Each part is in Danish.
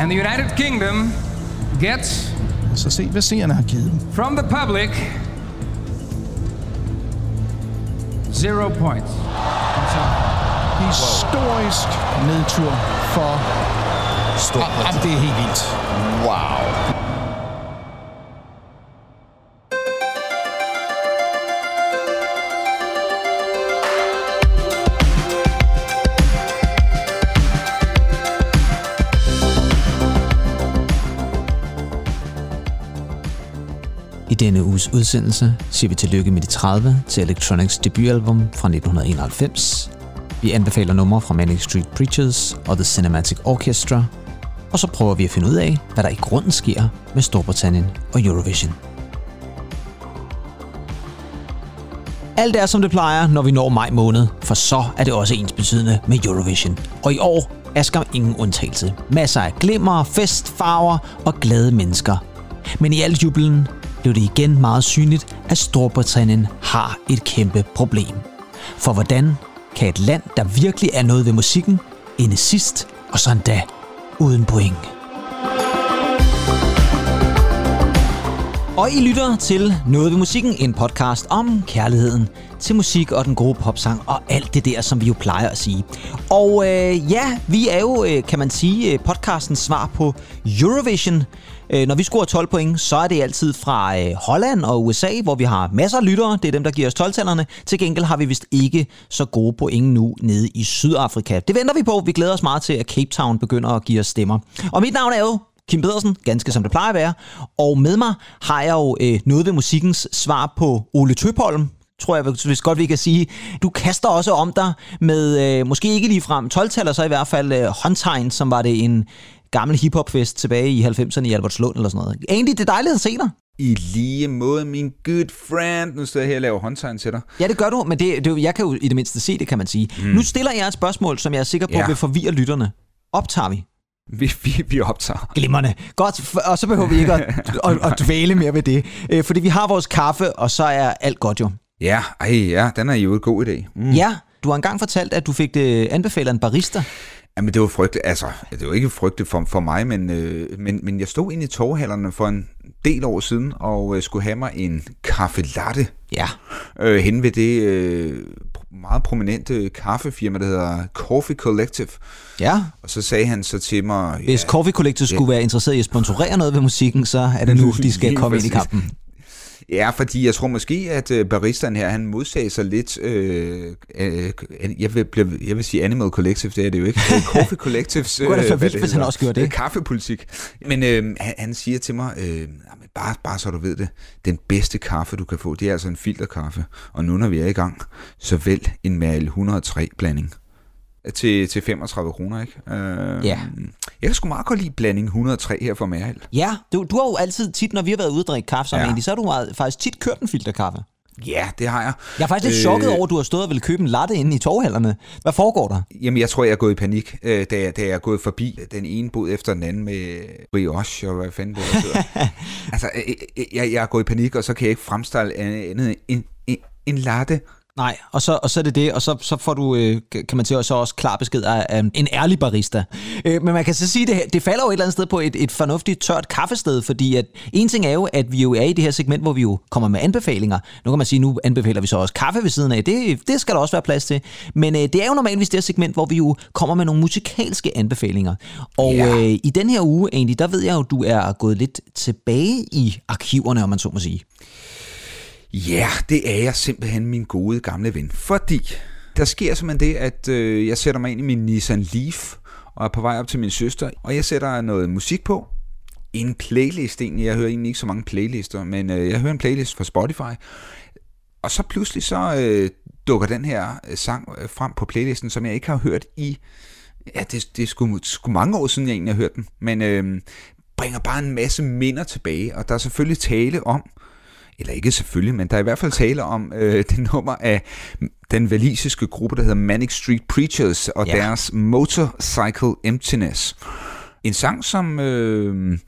And the United Kingdom gets Så se, hvad seerne har givet dem. from the public zero points. Så Historisk nedtur for... Stort. Ah, Jamen, det er helt vildt. Wow. Denne uges udsendelse siger vi tillykke med de 30 til Electronics debutalbum fra 1991. Vi anbefaler numre fra Manic Street Preachers og The Cinematic Orchestra. Og så prøver vi at finde ud af, hvad der i grunden sker med Storbritannien og Eurovision. Alt er som det plejer, når vi når maj måned, for så er det også ens betydende med Eurovision. Og i år er skam ingen undtagelse. Masser af glimmer, fest, farver og glade mennesker. Men i al jublen blev det igen meget synligt, at Storbritannien har et kæmpe problem. For hvordan kan et land, der virkelig er noget ved musikken, ende sidst og så endda uden point? Og I lytter til Noget ved musikken, en podcast om kærligheden til musik og den gode popsang og alt det der, som vi jo plejer at sige. Og øh, ja, vi er jo, øh, kan man sige, øh, podcastens svar på Eurovision. Øh, når vi scorer 12 point, så er det altid fra øh, Holland og USA, hvor vi har masser af lyttere. Det er dem, der giver os 12-tallerne. Til gengæld har vi vist ikke så gode point nu nede i Sydafrika. Det venter vi på. Vi glæder os meget til, at Cape Town begynder at give os stemmer. Og mit navn er jo Kim Pedersen, ganske som det plejer at være. Og med mig har jeg jo øh, noget ved musikkens svar på Ole Tøpholm, tror jeg hvis godt, vi kan sige. Du kaster også om dig med, øh, måske ikke lige frem 12-taller, så i hvert fald øh, håndtegn, som var det en gammel hiphopfest tilbage i 90'erne i Albertslund eller sådan noget. Egentlig, det er dejligt at se dig. I lige måde, min good friend. Nu står jeg her og laver håndtegn til dig. Ja, det gør du, men det, det, jeg kan jo i det mindste se det, kan man sige. Mm. Nu stiller jeg et spørgsmål, som jeg er sikker på Ja. vil forvirre lytterne. Optager vi? Vi, vi, vi optager. Glimrende. Godt, og så behøver vi ikke at, at, at dvæle mere ved det. Øh, fordi vi har vores kaffe, og så er alt godt jo. Ja, ej, ja, den er jo et god idé. Mm. Ja, du har engang fortalt, at du fik det anbefalet en barista. Jamen, det var frygteligt. Altså, det var ikke frygteligt for, for mig, men, øh, men, men jeg stod inde i torvhallerne for en del år siden, og øh, skulle have mig en kaffe latte Ja. øh, hen ved det øh, meget prominente kaffefirma, der hedder Coffee Collective. Ja. Og så sagde han så til mig... Hvis Coffee Collective skulle være interesseret i at sponsorere noget ved musikken, så er det nu, de skal komme ind i kampen. Ja, fordi jeg tror måske, at øh, baristaen her, han modsagde sig lidt, øh, øh, jeg, vil, jeg vil sige Animal Collective, det er det jo ikke, Øh, Coffee Collectives, Kunne det hvad vildt, hvis han også gjorde det. øh, Kaffepolitik. Men øh, han, han siger til mig, øh, "Jamen, bare, bare så du ved det, den bedste kaffe, du kan få, det er altså en filterkaffe. Og nu når vi er i gang, så vælg en Mal 103 blanding til, til 35 kroner, ikke? Øh, Ja. Jeg kan sgu meget godt lide blanding 103 her for Mal. Ja, du, du har jo altid tit, når vi har været ude og drikke kaffe sammen, Ja. egentlig, så har du meget- faktisk tit kørt en filterkaffe. Ja, det har jeg. Jeg er faktisk lidt chokket over, at du har stået og ville købe en latte inde i torvhallerne. Hvad foregår der? Jamen, jeg tror, jeg er gået i panik, øh, da jeg, da jeg er gået forbi den ene bod efter den anden med brioche og hvad fanden det hedder. altså, øh, øh, jeg, jeg er gået i panik, og så kan jeg ikke fremstille andet end en, en, en latte. Nej, og så, og så er det det, og så, så får du, øh, kan man sige, så også klar besked af af en ærlig barista. Øh, men man kan så sige, det, det falder jo et eller andet sted på et, et fornuftigt tørt kaffested, fordi at en ting er jo, at vi jo er i det her segment, hvor vi jo kommer med anbefalinger. Nu kan man sige, nu anbefaler vi så også kaffe ved siden af. Det, det skal der også være plads til. Men øh, det er jo normalvis det her segment, hvor vi jo kommer med nogle musikalske anbefalinger. Og Ja. øh, i den her uge, egentlig, der ved jeg jo, du er gået lidt tilbage i arkiverne, om man så må sige. Ja, det er jeg simpelthen min gode gamle ven. Fordi der sker simpelthen det, at øh, jeg sætter mig ind i min Nissan Leaf, og er på vej op til min søster, og jeg sætter noget musik på. En playlist egentlig. Jeg hører egentlig ikke så mange playlister, men øh, jeg hører en playlist fra Spotify. Og så pludselig så øh, dukker den her øh, sang øh, frem på playlisten, som jeg ikke har hørt i... Ja, det, det er sgu, sgu mange år siden, jeg egentlig har hørt den. Men øh, bringer bare en masse minder tilbage, og der er selvfølgelig tale om, eller ikke selvfølgelig, men der er i hvert fald tale om øh, det nummer af den valisiske gruppe, der hedder Manic Street Preachers, og Ja. deres Motorcycle Emptiness. En sang, som øh,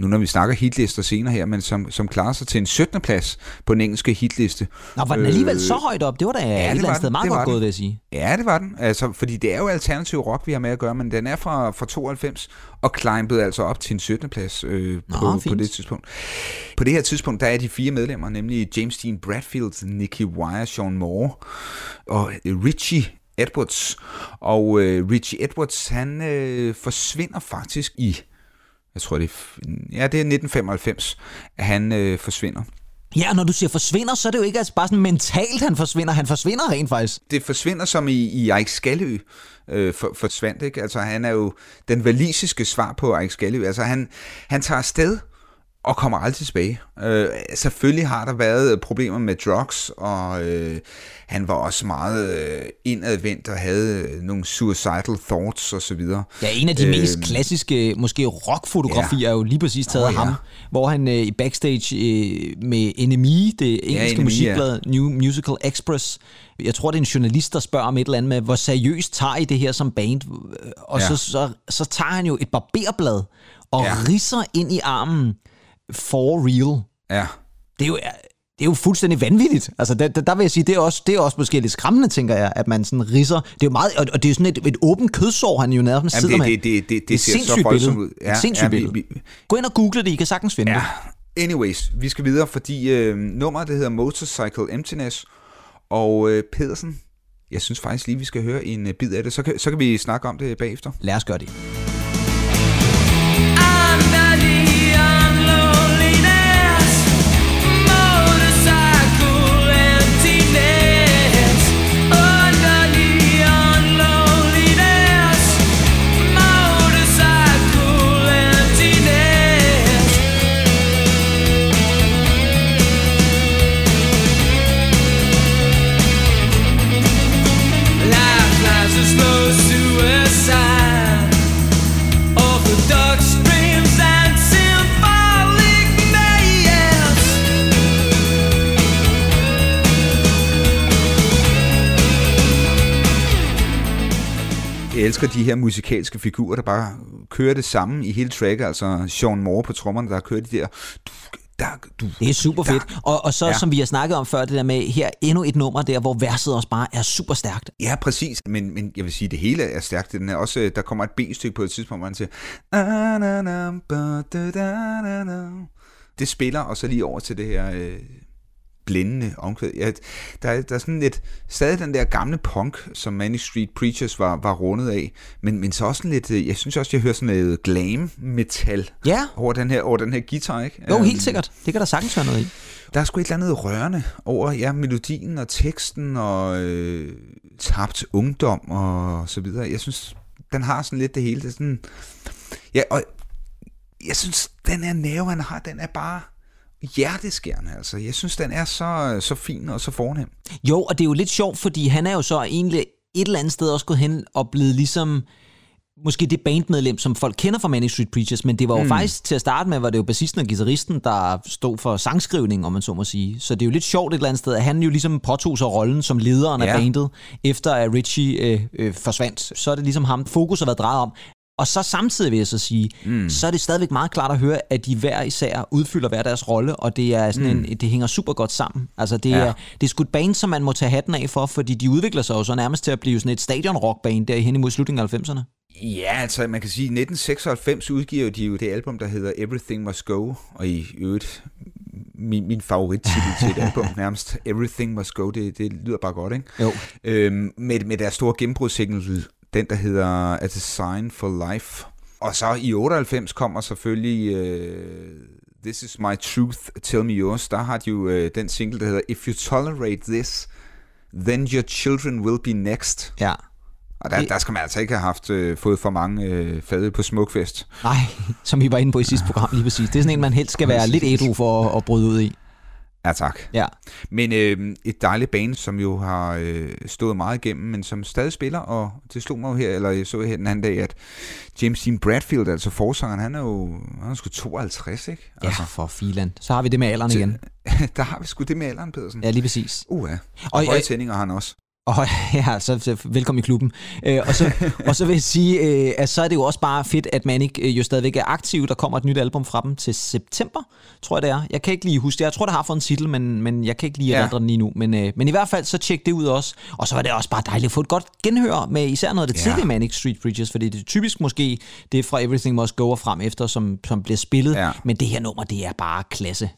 nu når vi snakker hitlister senere her, men som, som klarer sig til en 17. plads på den engelske hitliste. Nå, var den alligevel så højt op? Det var da ja, et eller andet sted meget godt gået, vil jeg sige. Ja, det var den. Altså, fordi det er jo alternativ rock, vi har med at gøre, men den er fra, fra 92 og climbede altså op til en 17. plads øh, Nå, på, på fint. det tidspunkt. På det her tidspunkt, der er de fire medlemmer, nemlig James Dean Bradfield, Nicky Wire, Sean Moore og øh, Richie Edwards. Og øh, Richie Edwards, han øh, forsvinder faktisk i, jeg tror det er, ja, det er 1995, at han øh, forsvinder. Ja, og når du siger forsvinder, så er det jo ikke altså bare sådan mentalt, han forsvinder. Han forsvinder rent faktisk. det forsvinder som i, i Eik Skalø øh, for, forsvandt, ikke? Altså han er jo den valisiske svar på Eik Skalø. Altså han, han tager afsted og kommer aldrig tilbage. Øh, selvfølgelig har der været problemer med drugs, og øh, han var også meget øh, indadvendt og havde øh, nogle suicidal thoughts og så videre. Ja, en af de Øh, mest klassiske, måske rockfotografier, ja. er jo lige præcis taget Åh, af ham, ja. hvor han øh, i backstage øh, med NME, det engelske NME, musikblad New Musical Express, jeg tror, det er en journalist, der spørger om et eller andet med, hvor seriøst tager I det her som band? Og Ja. så, så, så tager han jo et barberblad og Ja. risser ind i armen for real. Ja. Det er jo, det er jo fuldstændig vanvittigt. Altså, der, der, der vil jeg sige, det er, også, det er også måske lidt skræmmende, tænker jeg, at man sådan risser. Det er jo meget, og, og det er jo sådan et, et åbent kødsår, han jo nærmest sidder med. det, det, det, det, det, et ser så voldsomt ud. Ja, et sindssygt ja, vi- billede. vi- Gå ind og google det, I kan sagtens finde Ja, det. anyways, vi skal videre, fordi øh, nummeret det hedder Motorcycle Emptiness, og øh, Pedersen, jeg synes faktisk lige, vi skal høre en øh, bid af det, så kan, så kan vi snakke om det bagefter. Lad os gøre det. Elsker de her musikalske figurer, der bare kører det samme i hele tracket, altså Sean Moore på trommerne, der kører de der... Du, Det er super fedt. Og, og så, ja. Som vi har snakket om før, det der med her endnu et nummer der, hvor verset også bare er super stærkt. Ja, præcis. Men, men jeg vil sige, det hele er stærkt. Den er også, der kommer et B-stykke på et tidspunkt, hvor han siger... Det spiller, og så lige over til det her øh, blændende omkvæd. Ja, der, er, der er sådan lidt... Stadig den der gamle punk, som Manic Street Preachers var, var rundet af. Men, men så også sådan lidt... øh, Jeg synes også, jeg hører sådan noget glam metal Ja. over den her, over den her guitar, ikke? Jo, Øhm, helt sikkert. Det kan der sagtens være noget i. der er sgu et eller andet rørende over ja, melodien og teksten og øh, tabt ungdom og så videre. Jeg synes, den har sådan lidt det hele. Det er sådan, ja, og jeg synes, den her nerve, han har, den er bare hjerteskærende. Altså. Jeg synes, den er så, så fin og så fornem. Jo, og det er jo lidt sjovt, fordi han er jo så egentlig et eller andet sted også gået hen og blevet ligesom måske det bandmedlem, som folk kender fra Manic Street Preachers, men det var jo mm. faktisk til at starte med, var det jo bassisten og guitaristen, der stod for sangskrivning, om man så må sige. Så det er jo lidt sjovt et eller andet sted, at han jo ligesom påtog sig rollen som lederen ja. af bandet, efter at Richie øh, øh, forsvandt. Så er det ligesom ham, fokus har været drejet om. Og så samtidig vil jeg så sige, mm. så er det stadigvæk meget klart at høre, at de hver især udfylder hver deres rolle, og det er sådan mm. en, det hænger super godt sammen. Altså det, ja. Er, det er sgu et band, som man må tage hatten af for, fordi de udvikler sig jo så nærmest til at blive sådan et stadion-rockband der hen imod slutningen af 90'erne. Ja, altså man kan sige, at 1996 udgiver de jo det album, der hedder Everything Must Go, og i øvrigt min, min favorittitel til et album nærmest, Everything Must Go, det, det lyder bare godt, ikke? Jo. Øhm, med, med deres store gennembrudssingle, den der hedder A Design for Life. Og så i 98 kommer selvfølgelig øh, This Is My Truth, Tell Me Yours. Der har de jo øh, den single, der hedder If You Tolerate This, Then Your Children Will Be Next. Ja. Og der, der skal man altså ikke have haft øh, fået for mange øh, fade på Smukfest. Nej, som vi var inde på i sidste program lige præcis. Det er sådan en, man helst skal være lidt ædru for at, at bryde ud i. Ja, tak. Ja. Men øh, et dejligt band, som jo har øh, stået meget igennem, men som stadig spiller, og det slog mig jo her, eller jeg så her den anden dag, at James Dean Bradfield, altså forsangeren, han er jo han er sgu 52, ikke? Ja, for filan. Så har vi det med alderen igen. der har vi sgu det med alderen, Pedersen. Ja, lige præcis. Uh, ja. Og, Og, høje tændinger har han også. Og ja, så, velkommen i klubben. Øh, og, så, og så vil jeg sige, øh, at så er det jo også bare fedt, at Manic øh, jo stadigvæk er aktiv. Der kommer et nyt album fra dem til september, tror jeg det er. Jeg kan ikke lige huske det. Jeg tror, det har fået en titel, men, men jeg kan ikke lige Ja. erindre den lige nu. Men, øh, men i hvert fald, så tjek det ud også. Og så var det også bare dejligt at få et godt genhør med især noget af det Ja. tidlige Manic Street Preachers, fordi det er typisk måske det er fra Everything Must Go og frem efter, som, som bliver spillet. Ja. Men det her nummer, det er bare klasse.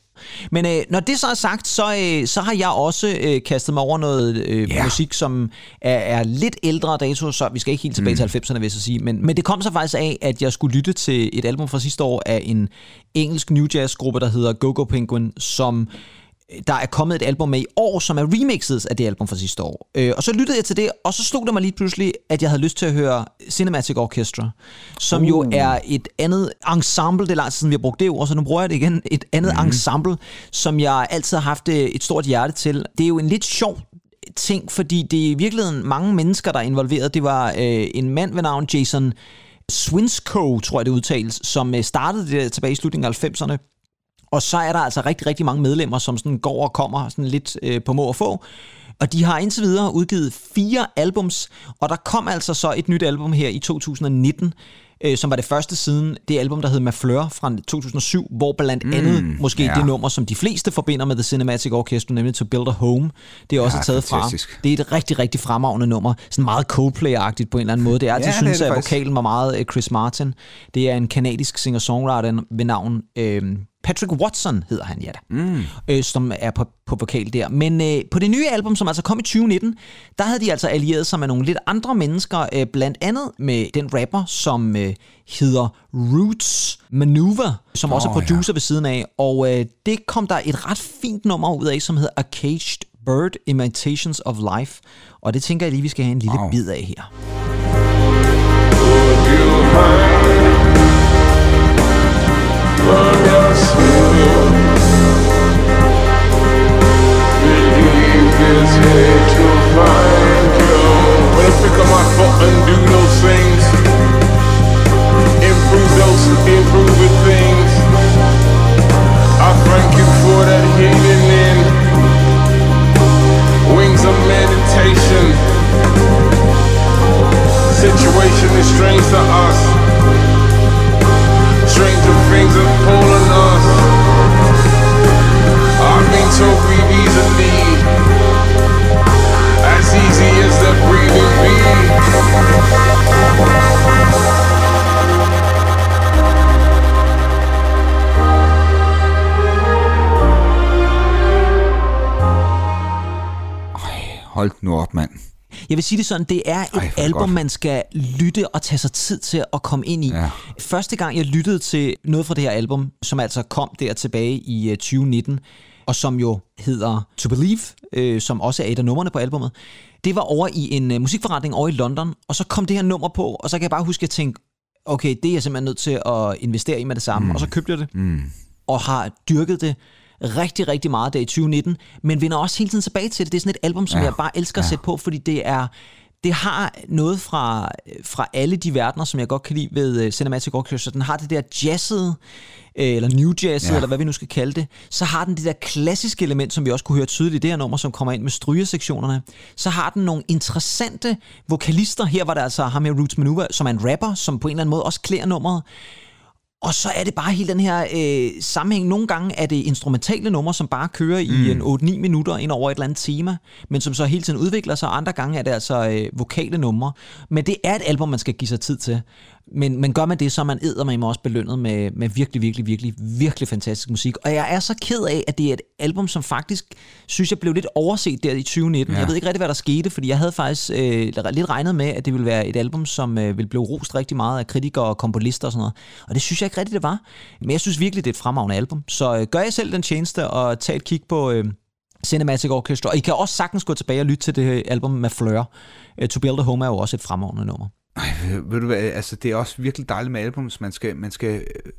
Men øh, når det så er sagt, så, øh, så har jeg også øh, kastet mig over noget øh, Ja. musik, som er, er lidt ældre dato, så vi skal ikke helt tilbage mm. til 90'erne, vil jeg så sige. Men, men det kom så faktisk af, at jeg skulle lytte til et album fra sidste år af en engelsk new jazz gruppe, der hedder Go Go Penguin, som der er kommet et album med i år, som er remixet af det album fra sidste år. Øh, og så lyttede jeg til det, og så slog det mig lige pludselig, at jeg havde lyst til at høre Cinematic Orchestra, som uh. jo er et andet ensemble, det er lang siden, vi har brugt det ord, så nu bruger jeg det igen, et andet mm. ensemble, som jeg altid har haft øh, et stort hjerte til. Det er jo en lidt sjov ting, fordi det er i virkeligheden mange mennesker, der er involveret. Det var øh, en mand ved navn Jason Swinscoe, tror jeg det udtales, som øh, startede det tilbage i slutningen af 90'erne, og så er der altså rigtig, rigtig mange medlemmer, som sådan går og kommer sådan lidt øh, på må og få. Og de har indtil videre udgivet fire albums, og der kom altså så et nyt album her i 2019, øh, som var det første siden det album, der hed Mafleur fra 2007, hvor blandt andet mm, måske ja. det nummer, som de fleste forbinder med The Cinematic Orchestra, nemlig To Build a Home, det er også Ja, taget fra. fantastisk. Det er et rigtig, rigtig fremragende nummer. Sådan meget Coldplay-agtigt på en eller anden måde. Det er Ja, det er synes, det at faktisk. vokalen var meget øh, Chris Martin. Det er en kanadisk singer-songwriter ved navn øh, Patrick Watson, hedder han, ja da. Mm. Øh, som er på, på vokal der. Men øh, på det nye album, som altså kom i 2019, der havde de altså allieret sig med nogle lidt andre mennesker, øh, blandt andet med den rapper, som øh, hedder Roots Maneuver, som oh, også er producer ja. ved siden af. Og øh, det kom der et ret fint nummer ud af, som hedder A Caged Bird Imitations of Life. Og det tænker jeg lige, vi skal have en lille Wow. bid af her. I pick up my foot and do those things, improve those improving things. I thank you for that healing Jeg vil sige det sådan, det er et Ej, album, godt. man skal lytte og tage sig tid til at komme ind i. Ja. Første gang, jeg lyttede til noget fra det her album, som altså kom der tilbage i øh, 2019, og som jo hedder To Believe, øh, som også er et af numrene på albummet, det var over i en øh, musikforretning over i London, og så kom det her nummer på, og så kan jeg bare huske, at jeg tænkte, okay, det er jeg simpelthen nødt til at investere i med det samme, mm. og så købte jeg det, mm. og har dyrket det rigtig, rigtig meget der i 2019, men vender også hele tiden tilbage til det. Det er sådan et album, som ja. Ja. jeg bare elsker at sætte på, fordi det er det har noget fra, fra alle de verdener, som jeg godt kan lide ved uh, Cinematic Orchestra. Den har det der jazzede, øh, eller new jazzet, ja. Ja. eller hvad vi nu skal kalde det. Så har den det der klassiske element, som vi også kunne høre tydeligt i det her nummer, som kommer ind med strygesektionerne. Så har den nogle interessante vokalister. Her var der altså ham her, Roots Maneuver, som er en rapper, som på en eller anden måde også klæder nummeret. Og så er det bare hele den her øh, sammenhæng. Nogle gange er det instrumentale numre, som bare kører i mm. en 8-9 minutter ind over et eller andet tema, men som så hele tiden udvikler sig. Andre gange er det altså øh, vokale numre. Men det er et album, man skal give sig tid til. Men, men gør man det, så er man eddermame også belønnet med, med virkelig, virkelig, virkelig, virkelig fantastisk musik. Og jeg er så ked af, at det er et album, som faktisk, synes jeg, blev lidt overset der i 2019. Ja. Jeg ved ikke rigtig, hvad der skete, fordi jeg havde faktisk øh, lidt regnet med, at det ville være et album, som øh, ville blive rost rigtig meget af kritikere og komponister og sådan noget. Og det synes jeg ikke rigtigt, det var. Men jeg synes virkelig, det er et fremragende album. Så øh, gør jeg selv den tjeneste og tag et kig på... Øh, Cinematic Orchestra. Og I kan også sagtens gå tilbage og lytte til det her album med Fleur. Uh, to Build a Home er jo også et fremragende nummer. Ej, ved, ved du hvad, altså det er også virkelig dejligt med albums, man skal, man skal øh,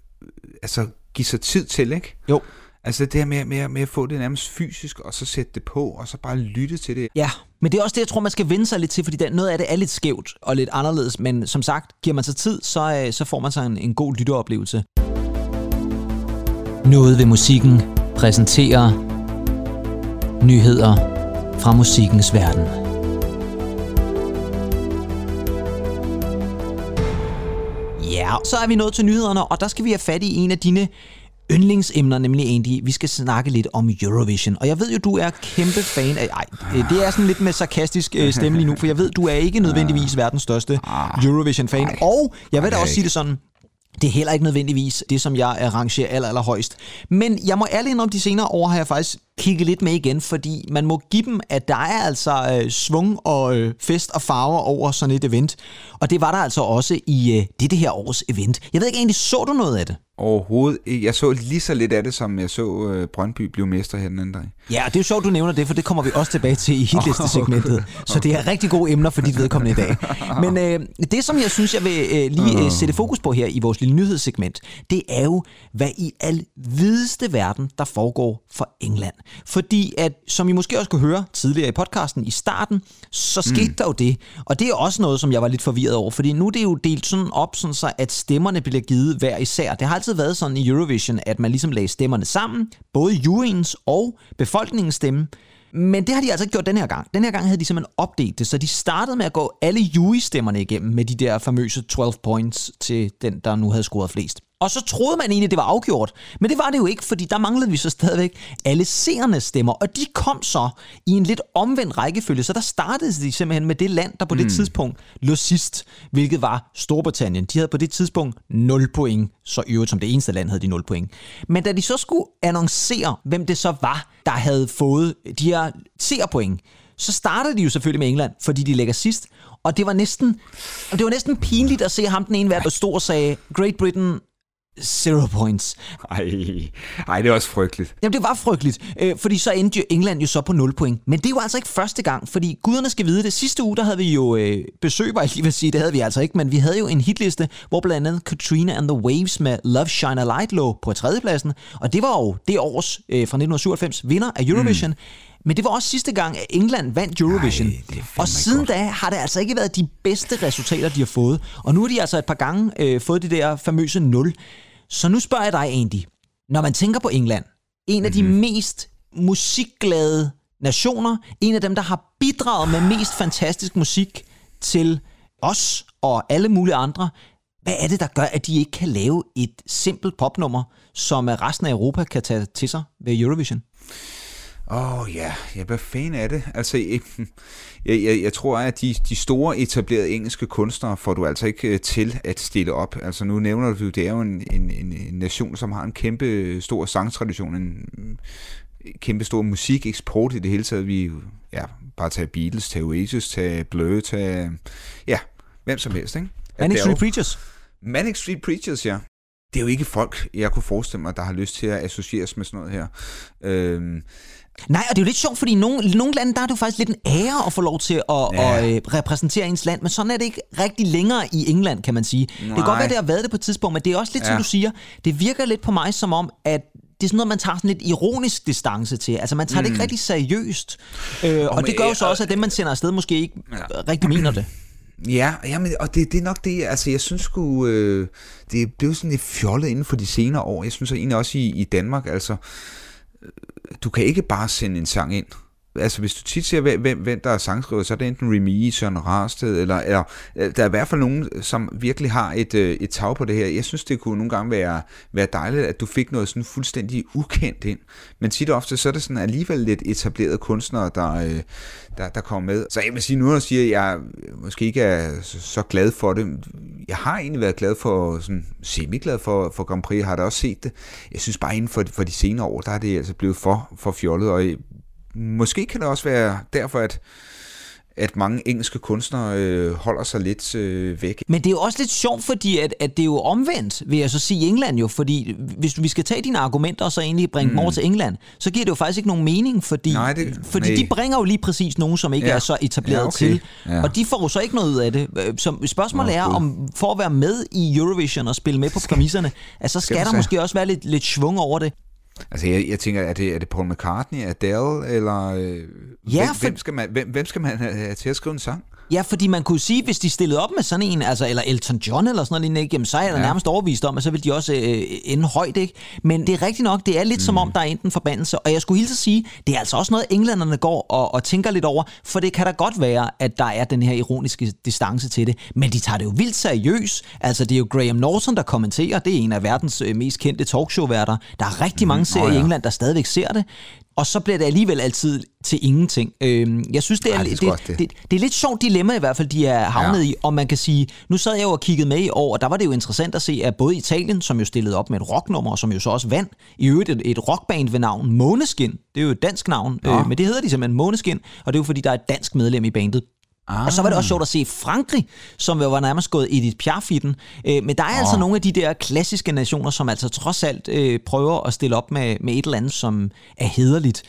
altså give sig tid til, ikke? Jo. Altså det her med, med, med at få det nærmest fysisk, og så sætte det på, og så bare lytte til det. Ja, men det er også det, jeg tror, man skal vende sig lidt til, fordi der, noget af det er lidt skævt og lidt anderledes, men som sagt, giver man sig tid, så, øh, så får man sig en, en god lytteoplevelse. Noget ved musikken præsenterer nyheder fra musikkens verden. Ja, så er vi nået til nyhederne, og der skal vi have fat i en af dine yndlingsemner, nemlig Andy. Vi skal snakke lidt om Eurovision. Og jeg ved jo, du er kæmpe fan af... Ej, øh, det er sådan lidt med sarkastisk øh, stemme lige nu, for jeg ved, du er ikke nødvendigvis verdens største Eurovision-fan. Og jeg vil da også sige det sådan, det er heller ikke nødvendigvis det, som jeg arrangerer aller, aller højst. Men jeg må ærligt om de senere år har jeg faktisk kigget lidt med igen, fordi man må give dem, at der er altså øh, svung og øh, fest og farver over sådan et event. Og det var der altså også i øh, det, det her års event. Jeg ved ikke egentlig, så du noget af det? Overhovedet ikke. Jeg så lige så lidt af det, som jeg så øh, Brøndby blive mester her den anden dag. Ja, og det er jo sjovt, du nævner det, for det kommer vi også tilbage til i hitlistesegmentet. Så det er rigtig gode emner for dit vedkommende i dag. Men øh, det, som jeg synes, jeg vil øh, lige øh, sætte fokus på her i vores lille nyhedssegment, det er jo, hvad i al videste verden, der foregår for England. Fordi at, som I måske også kunne høre tidligere i podcasten i starten, så skete mm. der jo det. Og det er også noget, som jeg var lidt forvirret over, fordi nu er det jo delt sådan op, sådan så at stemmerne bliver givet hver især. Det har altid været sådan i Eurovision, at man ligesom lagde stemmerne sammen, både juryens og befolkningens stemme. Men det har de altså ikke gjort den her gang. Den her gang havde de simpelthen opdelt det, så de startede med at gå alle jury-stemmerne igennem med de der famøse 12 points til den, der nu havde scoret flest. Og så troede man egentlig, det var afgjort. Men det var det jo ikke, fordi der manglede vi så stadigvæk alle seernes stemmer. Og de kom så i en lidt omvendt rækkefølge. Så der startede de simpelthen med det land, der på det tidspunkt lå sidst, hvilket var Storbritannien. De havde på det tidspunkt 0 point. Så i øvrigt som det eneste land havde de 0 point. Men da de så skulle annoncere, hvem det så var, der havde fået de her seerpoint, så startede de jo selvfølgelig med England, fordi de ligger sidst. Og det var næsten, det var næsten pinligt at se ham den ene være, der stod og sagde, Great Britain Zero points. Ej, ej, det er også frygteligt. Jamen, det var frygteligt, øh, fordi så endte jo England jo så på 0 point. Men det jo altså ikke første gang, fordi guderne skal vide det. Sidste uge, der havde vi jo øh, besøg, var jeg lige vil sige, det havde vi altså ikke, men vi havde jo en hitliste, hvor blandt andet Katrina and the Waves med Love Shine a Light lå på tredjepladsen. Og det var jo det års øh, fra 1997 vinder af Eurovision. Mm. Men det var også sidste gang, at England vandt Eurovision. Ej, og siden godt. da har det altså ikke været de bedste resultater, de har fået. Og nu har de altså et par gange øh, fået det der famøse 0. Så nu spørger jeg dig, Andy. Når man tænker på England, en af de Mhm. mest musikglade nationer, en af dem, der har bidraget med mest fantastisk musik til os og alle mulige andre, hvad er det, der gør, at de ikke kan lave et simpelt popnummer, som resten af Europa kan tage til sig ved Eurovision? Åh oh, ja, jeg bliver fan af det. Altså, jeg, jeg, jeg, tror, at de, de store etablerede engelske kunstnere får du altså ikke øh, til at stille op. Altså nu nævner du, det er jo en, en, en, nation, som har en kæmpe stor sangtradition, en kæmpe stor musikeksport i det hele taget. Vi, ja, bare tage Beatles, tage Oasis, tage Blur, tage, ja, hvem som helst, ikke? Manic er Street Preachers. Manic Street Preachers, ja. Det er jo ikke folk, jeg kunne forestille mig, der har lyst til at associeres med sådan noget her. Øhm, Nej, og det er jo lidt sjovt, fordi i nogle, nogle lande, der er det jo faktisk lidt en ære at få lov til at, Ja. ja. at, øh, repræsentere ens land, men sådan er det ikke rigtig længere i England, kan man sige. Nej. Det kan godt være, det har været det på et tidspunkt, men det er også lidt, ja. som du siger, det virker lidt på mig som om, at det er sådan noget, man tager sådan lidt ironisk distance til. Altså, man tager mm. det ikke rigtig seriøst. Øh, og men, det gør jo så også, at dem, man sender afsted, måske ikke ja. rigtig mener det. Ja, jamen, og det, det er nok det, altså jeg synes sgu, øh, det er blevet sådan lidt fjollet inden for de senere år. Jeg synes egentlig også i, i Danmark, altså, du kan ikke bare sende en sang ind. Altså hvis du tit ser, hvem, hvem, der er sangskriver, så er det enten Remy, Søren Rarsted, eller, eller øh, der er i hvert fald nogen, som virkelig har et, øh, et tag på det her. Jeg synes, det kunne nogle gange være, være dejligt, at du fik noget sådan fuldstændig ukendt ind. Men tit og ofte, så er det sådan alligevel lidt etablerede kunstnere, der, øh, der, der kommer med. Så jeg vil sige, nu når jeg siger, at jeg måske ikke er så, glad for det, jeg har egentlig været glad for, sådan semi-glad for, for Grand Prix, jeg har da også set det. Jeg synes bare inden for, for de senere år, der er det altså blevet for, for fjollet, og måske kan det også være derfor, at, at mange engelske kunstnere øh, holder sig lidt øh, væk. Men det er jo også lidt sjovt, fordi at, at det er jo omvendt, vil jeg så sige i England jo, fordi hvis vi skal tage dine argumenter og så egentlig bringe mm. dem over til England, så giver det jo faktisk ikke nogen mening, fordi, Nej, det- fordi nej. de bringer jo lige præcis nogen, som ikke Ja. er så etableret Ja, okay. til, Ja. og de får jo så ikke noget ud af det. Øh, Så spørgsmålet Åh, er, om for at være med i Eurovision og spille med på præmisserne, altså så skal, skal der måske også være lidt, lidt svung over det. Altså jeg, jeg tænker, er det, er det Paul McCartney, Adele, eller øh, Ja, hvem, for- hvem, skal man, hvem, hvem skal man have til at skrive en sang? Ja, fordi man kunne sige, hvis de stillede op med sådan en, altså, eller Elton John eller sådan noget lignende, ikke, jamen, så er jeg Ja. nærmest overbevist om, at så vil de også øh, ende højt, ikke? Men det er rigtigt nok, det er lidt mm. som om, der er enten forbandelse, og jeg skulle hilse at sige, det er altså også noget, englænderne går og, og tænker lidt over, for det kan da godt være, at der er den her ironiske distance til det, men de tager det jo vildt seriøst. Altså, det er jo Graham Norton, der kommenterer, det er en af verdens øh, mest kendte talkshow-værter. Der er rigtig mange serier Åh, i ja. England, der stadigvæk ser det, og så bliver det alligevel altid til ingenting. Øhm, jeg synes, det er, Ej, det er det, det, det. det, er lidt sjovt dilemma i hvert fald, de er havnet Ja. ja. i, og man kan sige, nu sad jeg jo og kiggede med i år, og der var det jo interessant at se, at både Italien, som jo stillede op med et rocknummer, og som jo så også vandt, i øvrigt et, et rockband ved navn Måneskin, det er jo et dansk navn, øh, men det hedder de simpelthen Måneskin, og det er jo fordi, der er et dansk medlem i bandet. Ah. Og så var det også sjovt at se Frankrig, som jo var nærmest gået Edith Piaf i den. Øh, men der er oh. altså nogle af de der klassiske nationer, som altså trods alt øh, prøver at stille op med, med et eller andet, som er hederligt.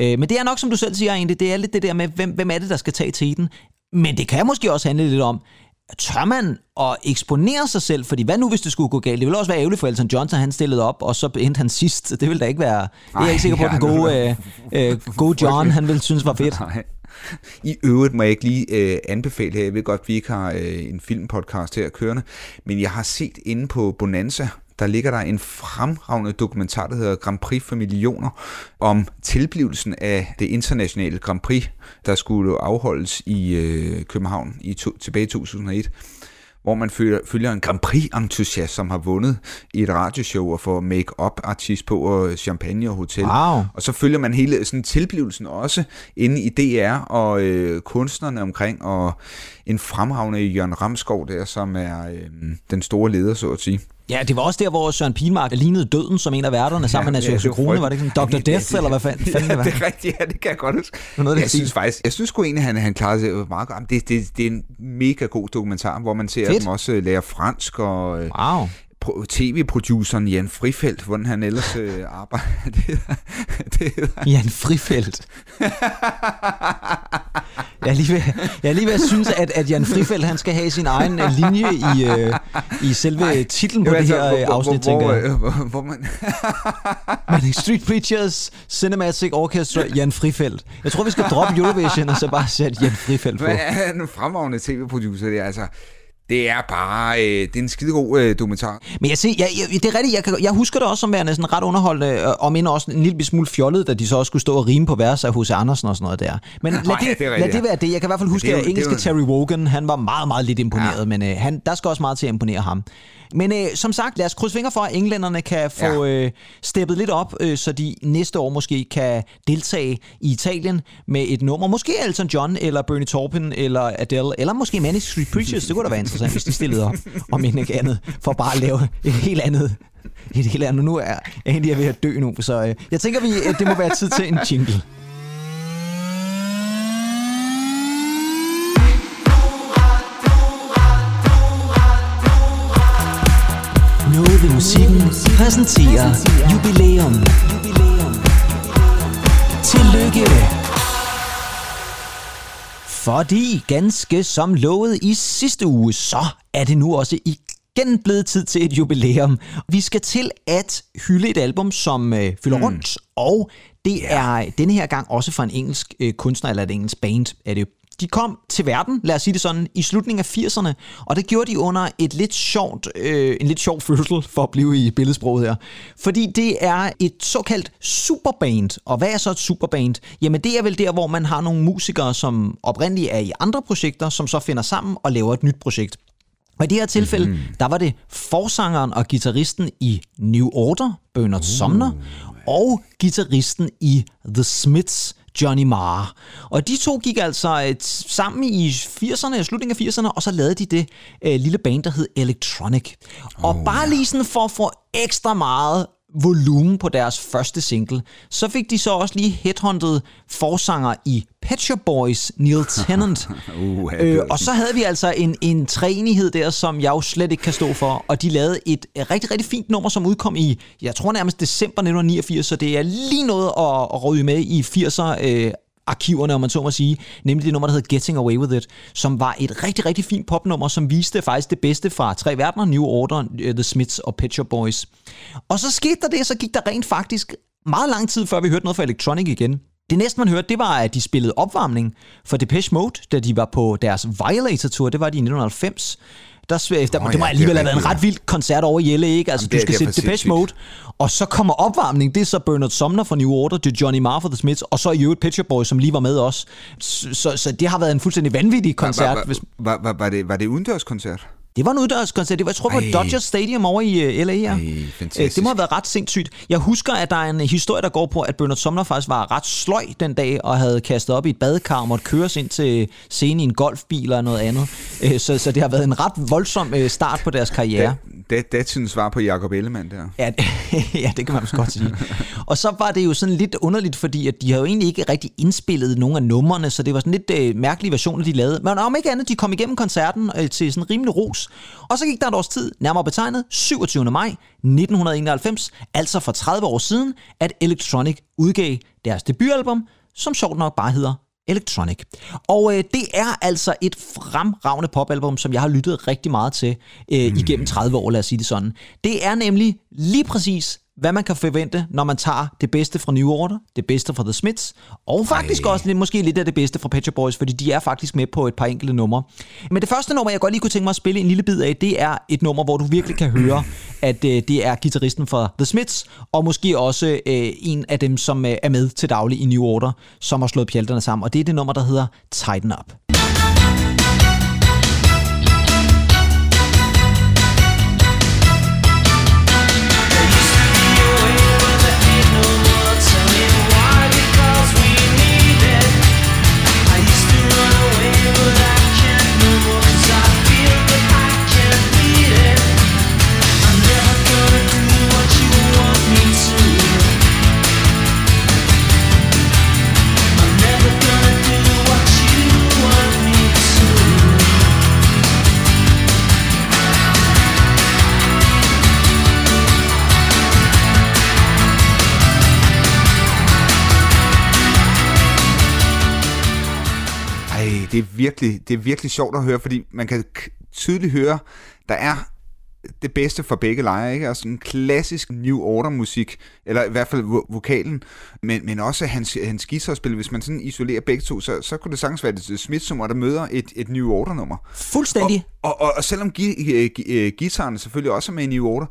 Øh, men det er nok, som du selv siger egentlig, det er lidt det der med, hvem, hvem er det, der skal tage til den. Men det kan måske også handle lidt om, tør man at eksponere sig selv? Fordi hvad nu, hvis det skulle gå galt? Det ville også være ærgerligt for Elton John, at han stillede op, og så endte han sidst. Det ville da ikke være... Det er jeg Ej, ikke sikker på, at den gode, øh, øh, gode John, han ville synes var fedt. Nej. I øvrigt må jeg ikke lige øh, anbefale her, jeg ved godt, vi ikke har øh, en filmpodcast her kørende, men jeg har set inde på Bonanza, der ligger der en fremragende dokumentar, der hedder Grand Prix for millioner, om tilblivelsen af det internationale Grand Prix, der skulle afholdes i øh, København i to, tilbage i 2001 hvor man følger, følger en Grand Prix-entusiast, som har vundet i et radioshow og får make-up-artist på og champagne og hotel. Wow. Og så følger man hele sådan tilblivelsen også inde i DR og øh, kunstnerne omkring, og en fremragende Jørgen Ramskov der, som er øh, den store leder, så at sige. Ja, det var også der, hvor Søren Pilmark lignede døden som en af værterne sammen med Ja, Natasha det Krone. Var det ikke sådan Dr. Ja, Death, det- eller hvad fanden, fanden det ja, var? det er rigtigt, ja, det kan jeg godt huske. noget jeg stil. synes faktisk, jeg synes sgu egentlig, han, han klarede sig meget godt. Det, det, det er en mega god dokumentar, hvor man ser Fedt. dem også øh, lære fransk, og øh, Wow. Pro- tv-produceren Jan Frifeldt, hvordan han ellers øh, arbejder. det, det hedder Jan Frifeldt. Jeg er lige ved, jeg er lige ved at synes, at, at Jan Frifeldt han skal have sin egen øh, linje i, øh, i selve titlen på det altså, her hvor- øh, hvor- afsnit, hvor, tænker jeg. hvor, hvor, hvor man, Men Street Preachers Cinematic Orchestra, Jan Frifeldt. Jeg tror, vi skal droppe Eurovision og så bare sætte Jan Frifeldt på. Hvad er en fremragende tv-producer det er, altså. Det er bare, øh, det er en skidegod øh, dokumentar. Men jeg, ser, jeg, jeg, det er rigtigt, jeg, kan, jeg husker det også som værende sådan ret underholdende, øh, om end også en lille smule fjollet, da de så også skulle stå og rime på vers af H.C. Andersen og sådan noget der. Men lad, Nej, det, det rigtigt, lad det ja. være det. Jeg kan i hvert fald huske, det at det engelske jo- Terry Wogan, han var meget, meget lidt imponeret, Ja. ja. men øh, han, der skal også meget til at imponere ham. Men øh, som sagt, lad os krydse fingre for, at englænderne kan få øh, steppet lidt op, øh, så de næste år måske kan deltage i Italien med et nummer. Måske Elton John, eller Bernie Taupin, eller Adele, eller måske Manic Street Preachers. Det kunne da være interessant, hvis de stillede op, om end ikke andet, for bare at lave et helt andet et helt andet. Nu er jeg egentlig er ved at dø nu, så øh, jeg tænker, vi, øh, det må være tid til en jingle. Noget ved musikken præsenterer jubilæum. Tillykke! Fordi ganske som lovet i sidste uge, så er det nu også igen blevet tid til et jubilæum. Vi skal til at hylde et album, som øh, fylder mm. rundt, og det yeah. er denne her gang også fra en engelsk øh, kunstner, eller et engelsk band er det. De kom til verden, lad os sige det sådan, i slutningen af 80'erne, og det gjorde de under et lidt sjovt, øh, en lidt sjov fødsel, for at blive i billedsproget her. Fordi det er et såkaldt superband. Og hvad er så et superband? Jamen det er vel der, hvor man har nogle musikere, som oprindeligt er i andre projekter, som så finder sammen og laver et nyt projekt. Og i det her tilfælde, mm. der var det forsangeren og gitarristen i New Order, Bernard uh. Sumner, og gitarristen i The Smiths, Johnny Marr. Og de to gik altså øh, sammen i 80'erne, slutningen af 80'erne, og så lavede de det øh, lille band, der hed Electronic. Og oh, bare lige sådan for at få ekstra meget volumen på deres første single, så fik de så også lige headhunted forsanger i Pet Shop Boys, Neil Tennant. Uh, øh, og så havde vi altså en, en træenighed der, som jeg jo slet ikke kan stå for, og de lavede et rigtig, rigtig fint nummer, som udkom i, jeg tror nærmest december 1989, så det er lige noget at, at ryge med i 80'er øh, arkiverne, om man så må sige, nemlig det nummer, der hedder Getting Away With It, som var et rigtig, rigtig fint popnummer, som viste faktisk det bedste fra tre verdener, New Order, øh, The Smiths og Pet Shop Boys. Og så skete der det, så gik der rent faktisk meget lang tid, før vi hørte noget fra Electronic igen. Det næste, man hørte, det var, at de spillede opvarmning for Depeche Mode, da de var på deres Violator-tour. Det var de i 1990. Der, der, Nå det må ja, alligevel have været en ret vild koncert over i LA, ikke? Altså, Jamen, du det skal det se for Depeche Mode, og så kommer opvarmning, det er så Bernard Sumner fra New Order, det er Johnny Marr fra The Smiths, og så i øvrigt Shop Boys, som lige var med os. Så, så, så det har været en fuldstændig vanvittig koncert. Var, hvis, var, var, var, det, var det udendørskoncert? Det var en uddørskoncert. Det var, jeg tror, på. Dodger Stadium over i uh, LA. Ej, Øh, fantastisk. Det må have været ret sindssygt. Jeg husker, at der er en historie, der går på, at Bernard Sumner faktisk var ret sløj den dag, og havde kastet op i et badekar og måtte køres ind til scenen i en golfbil eller noget andet. Øh, Så, så det har været en ret voldsom øh, start på deres karriere. Det, det datidens svar på Jacob Ellemann der. Ja, ja, det kan man også godt sige. Og så var det jo sådan lidt underligt, fordi at de har jo egentlig ikke rigtig indspillet nogen af numrene, så det var sådan lidt øh, mærkelige versioner, de lavede. Men om ikke andet, de kom igennem koncerten øh, til sådan rimelig ros. Og så gik der et års tid, nærmere betegnet 27. maj 1991, altså for 30 år siden, at Electronic udgav deres debutalbum, som sjovt nok bare hedder Electronic. Og øh, det er altså et fremragende popalbum, som jeg har lyttet rigtig meget til øh, Mm. igennem 30 år, lad os sige det sådan. Det er nemlig lige præcis, hvad man kan forvente, når man tager det bedste fra New Order, det bedste fra The Smiths, og faktisk Ej. også lidt, måske lidt af det bedste fra Pet Shop Boys, fordi de er faktisk med på et par enkelte numre. Men det første nummer, jeg godt lige kunne tænke mig at spille en lille bid af, det er et nummer, hvor du virkelig kan høre, at øh, det er gitarristen fra The Smiths, og måske også øh, en af dem, som øh, er med til daglig i New Order, som har slået pjalterne sammen. Og det er det nummer, der hedder Tighten Up. Virkelig, det er virkelig sjovt at høre, fordi man kan tydeligt høre, der er det bedste for begge lejre, ikke? Altså en klassisk New Order musik, eller i hvert fald vo- vokalen, men, men også hans, hans guitarspil. Hvis man sådan isolerer begge to, så, så kunne det sagtens være det Smith nummer, der møder et, et New Order nummer. Fuldstændig. Og, og, og selvom gi- øh, gi- øh, guitaren selvfølgelig også er med i New Order,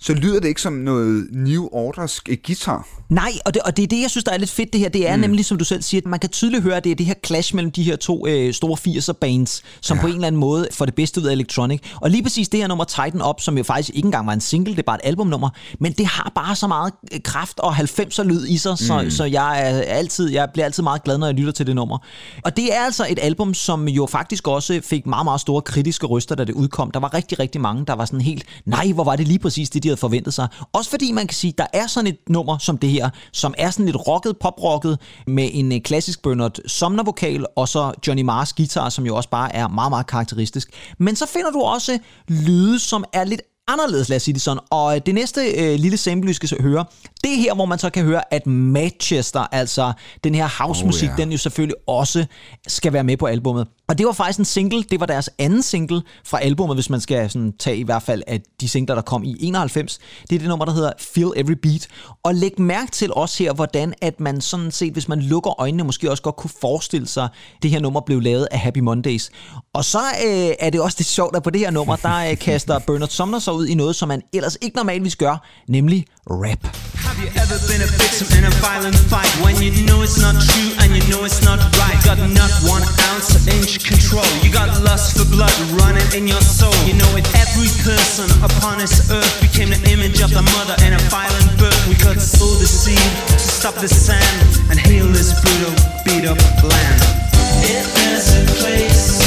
så lyder det ikke som noget New Orders øh, guitar. Nej, og det, og det er det, jeg synes, der er lidt fedt det her. Det er mm. nemlig, som du selv siger, at man kan tydeligt høre, at det er det her clash mellem de her to øh, store 80'er bands, som ja. på en eller anden måde får det bedste ud af Electronic. Og lige præcis det her nummer Tighten Up, som jo faktisk ikke engang var en single, det er bare et albumnummer, men det har bare så meget øh, kraft og 90'er lyd i sig, mm. så, så jeg, er altid, jeg bliver altid meget glad, når jeg lytter til det nummer. Og det er altså et album, som jo faktisk også fik meget, meget store kritiske ryster, da det udkom. Der var rigtig, rigtig mange, der var sådan helt, nej, hvor var det lige præcis det, de havde forventet sig. Også fordi man kan sige, der er sådan et nummer som det her, som er sådan lidt rocket, poprocket, med en øh, klassisk Bernard Sumner-vokal, og så Johnny Mars guitar, som jo også bare er meget, meget karakteristisk. Men så finder du også lyde, som er lidt anderledes, lad os sige det sådan. Og øh, det næste øh, lille sample, vi skal høre, det er her, hvor man så kan høre, at Manchester, altså den her housemusik, Oh, ja. den jo selvfølgelig også skal være med på albummet. Og det var faktisk en single, det var deres anden single fra albummet, hvis man skal sådan tage i hvert fald af de singler, der kom i 91. Det er det nummer, der hedder Feel Every Beat. Og læg mærke til også her, hvordan at man sådan set, hvis man lukker øjnene, måske også godt kunne forestille sig, at det her nummer blev lavet af Happy Mondays. Og så øh, er det også lidt sjovt, at på det her nummer, der øh, kaster Bernard Sumner sig ud i noget, som man ellers ikke normalvis gør, nemlig rap. Have you ever been a victim in a violent fight when you know it's not true and you know it's not right? Got not one ounce of inch control. You got lust for blood running in your soul. You know it. Every person upon this earth became the image of the mother in a violent birth. We could sow the seed to stop the sand and heal this brutal, beat up land. If there's a place